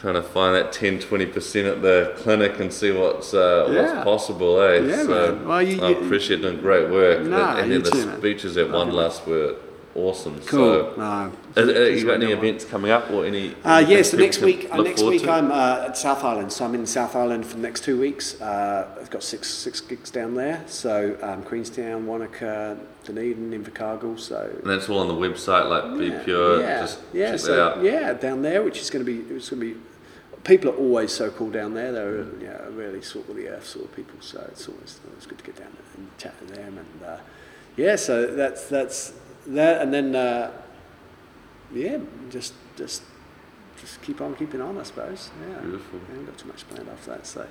S2: kind of find that 10 20% at the clinic and see what's uh,
S1: Yeah.
S2: what's possible eh
S1: Yeah,
S2: so
S1: man. Well, you-
S2: I
S1: you-
S2: appreciate doing great work
S1: Nah,
S2: and, then the
S1: too,
S2: speeches at one last were awesome
S1: Cool.
S2: so
S1: No,
S2: uh, you got any events coming up or any
S1: Uh, yes,
S2: people
S1: next week. Uh, next week
S2: to?
S1: I'm uh, at South Island, so I'm in South Island for the next two weeks. Uh, I've got six six gigs down there. So um, Queenstown, Wanaka, Dunedin, Invercargill. So
S2: and that's all on the website like be
S1: yeah,
S2: pure
S1: yeah,
S2: just
S1: yeah, so, yeah, down there, which is going to be it's going to be. People are always so cool down there. They're yeah, really sort of the earth sort of people. So it's always always good to get down there and chat to them. And uh, yeah, so that's that's that. And then uh, yeah, just just just keep on keeping on, I suppose. Yeah.
S2: Beautiful.
S1: I haven't got too much planned after that. So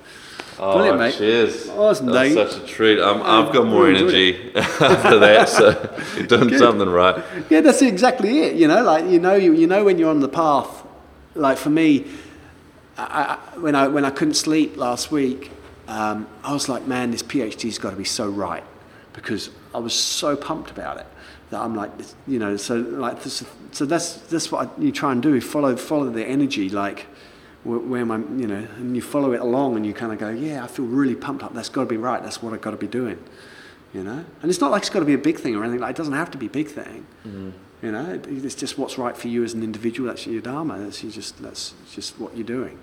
S2: Oh,
S1: Brilliant, mate.
S2: Cheers.
S1: Awesome,
S2: that was such a treat. Um, I've got more energy after that, so you're doing something right.
S1: yeah, that's exactly it. You know, like you know, you, you know when you're on the path. Like for me, I, I, when I when I couldn't sleep last week, um, I was like, man, this PhD's got to be so right because I was so pumped about it that I'm like, you know, so like this, so that's that's what I, you try and do. Follow follow the energy, like where, where my you know, and you follow it along, and you kind of go, yeah, I feel really pumped up. That's got to be right. That's what I've got to be doing. You know, and it's not like it's got to be a big thing or anything. Like it doesn't have to be a big thing. You know, it, it's just what's right for you as an individual. That's your dharma. That's you just that's just what you're doing.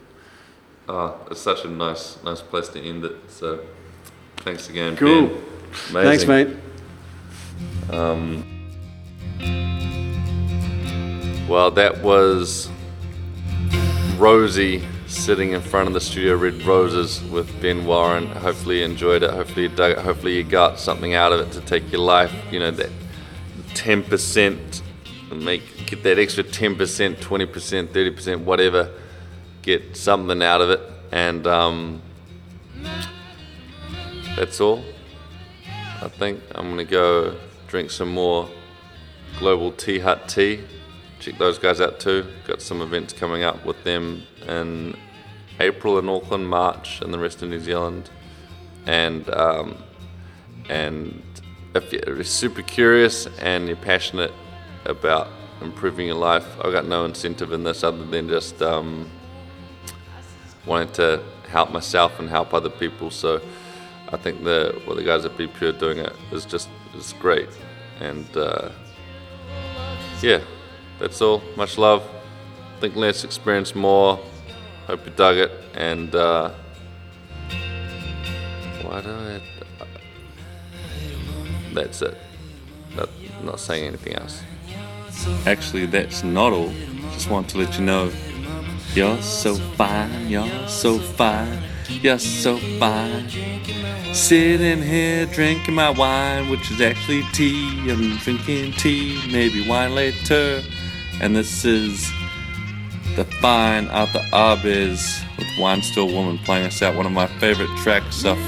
S2: Oh, it's such a nice, nice place to end it. So, thanks again,
S1: Cool.
S2: Ben. Amazing.
S1: Thanks, mate.
S2: Um, well, that was Rosie sitting in front of the studio Red Roses with Ben Warren. Hopefully you enjoyed it. Hopefully you dug it. Hopefully you got something out of it to take your life. You know, that 10%, make, get that extra 10%, 20%, 30%, whatever. Get something out of it. And um, that's all. I think I'm to go drink some more Global Tea Hut tea. Check those guys out too. Got some events coming up with them in April in Auckland, March, and the rest of New Zealand. And um, and if you're super curious and you're passionate about improving your life, I've got no incentive in this other than just um, wanting to help myself and help other people. So I think the what the guys at Be Pure doing it is just is great. And uh, yeah, that's all. Much love. Think less, experience more. Hope you dug it. And uh, why do I? That's it. Not, not saying anything else. Actually, that's not all. Just want to let you know you're so fine, you're so fine, you're so fine. Sitting here drinking my wine, which is actually tea. I'm drinking tea, maybe wine later. And this is the fine the Arbes with Wine Still Woman playing us out one of my favorite tracks off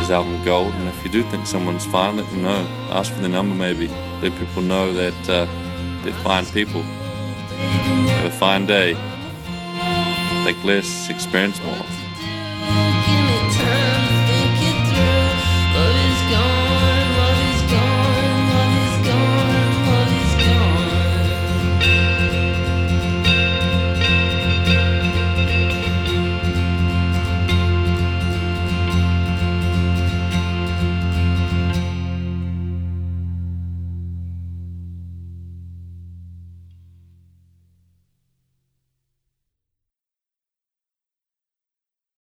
S2: his album Gold. And if you do think someone's fine, let them know. Ask for the number maybe. Let people know that uh, they're fine people. Have a fine day. Think less, experience more.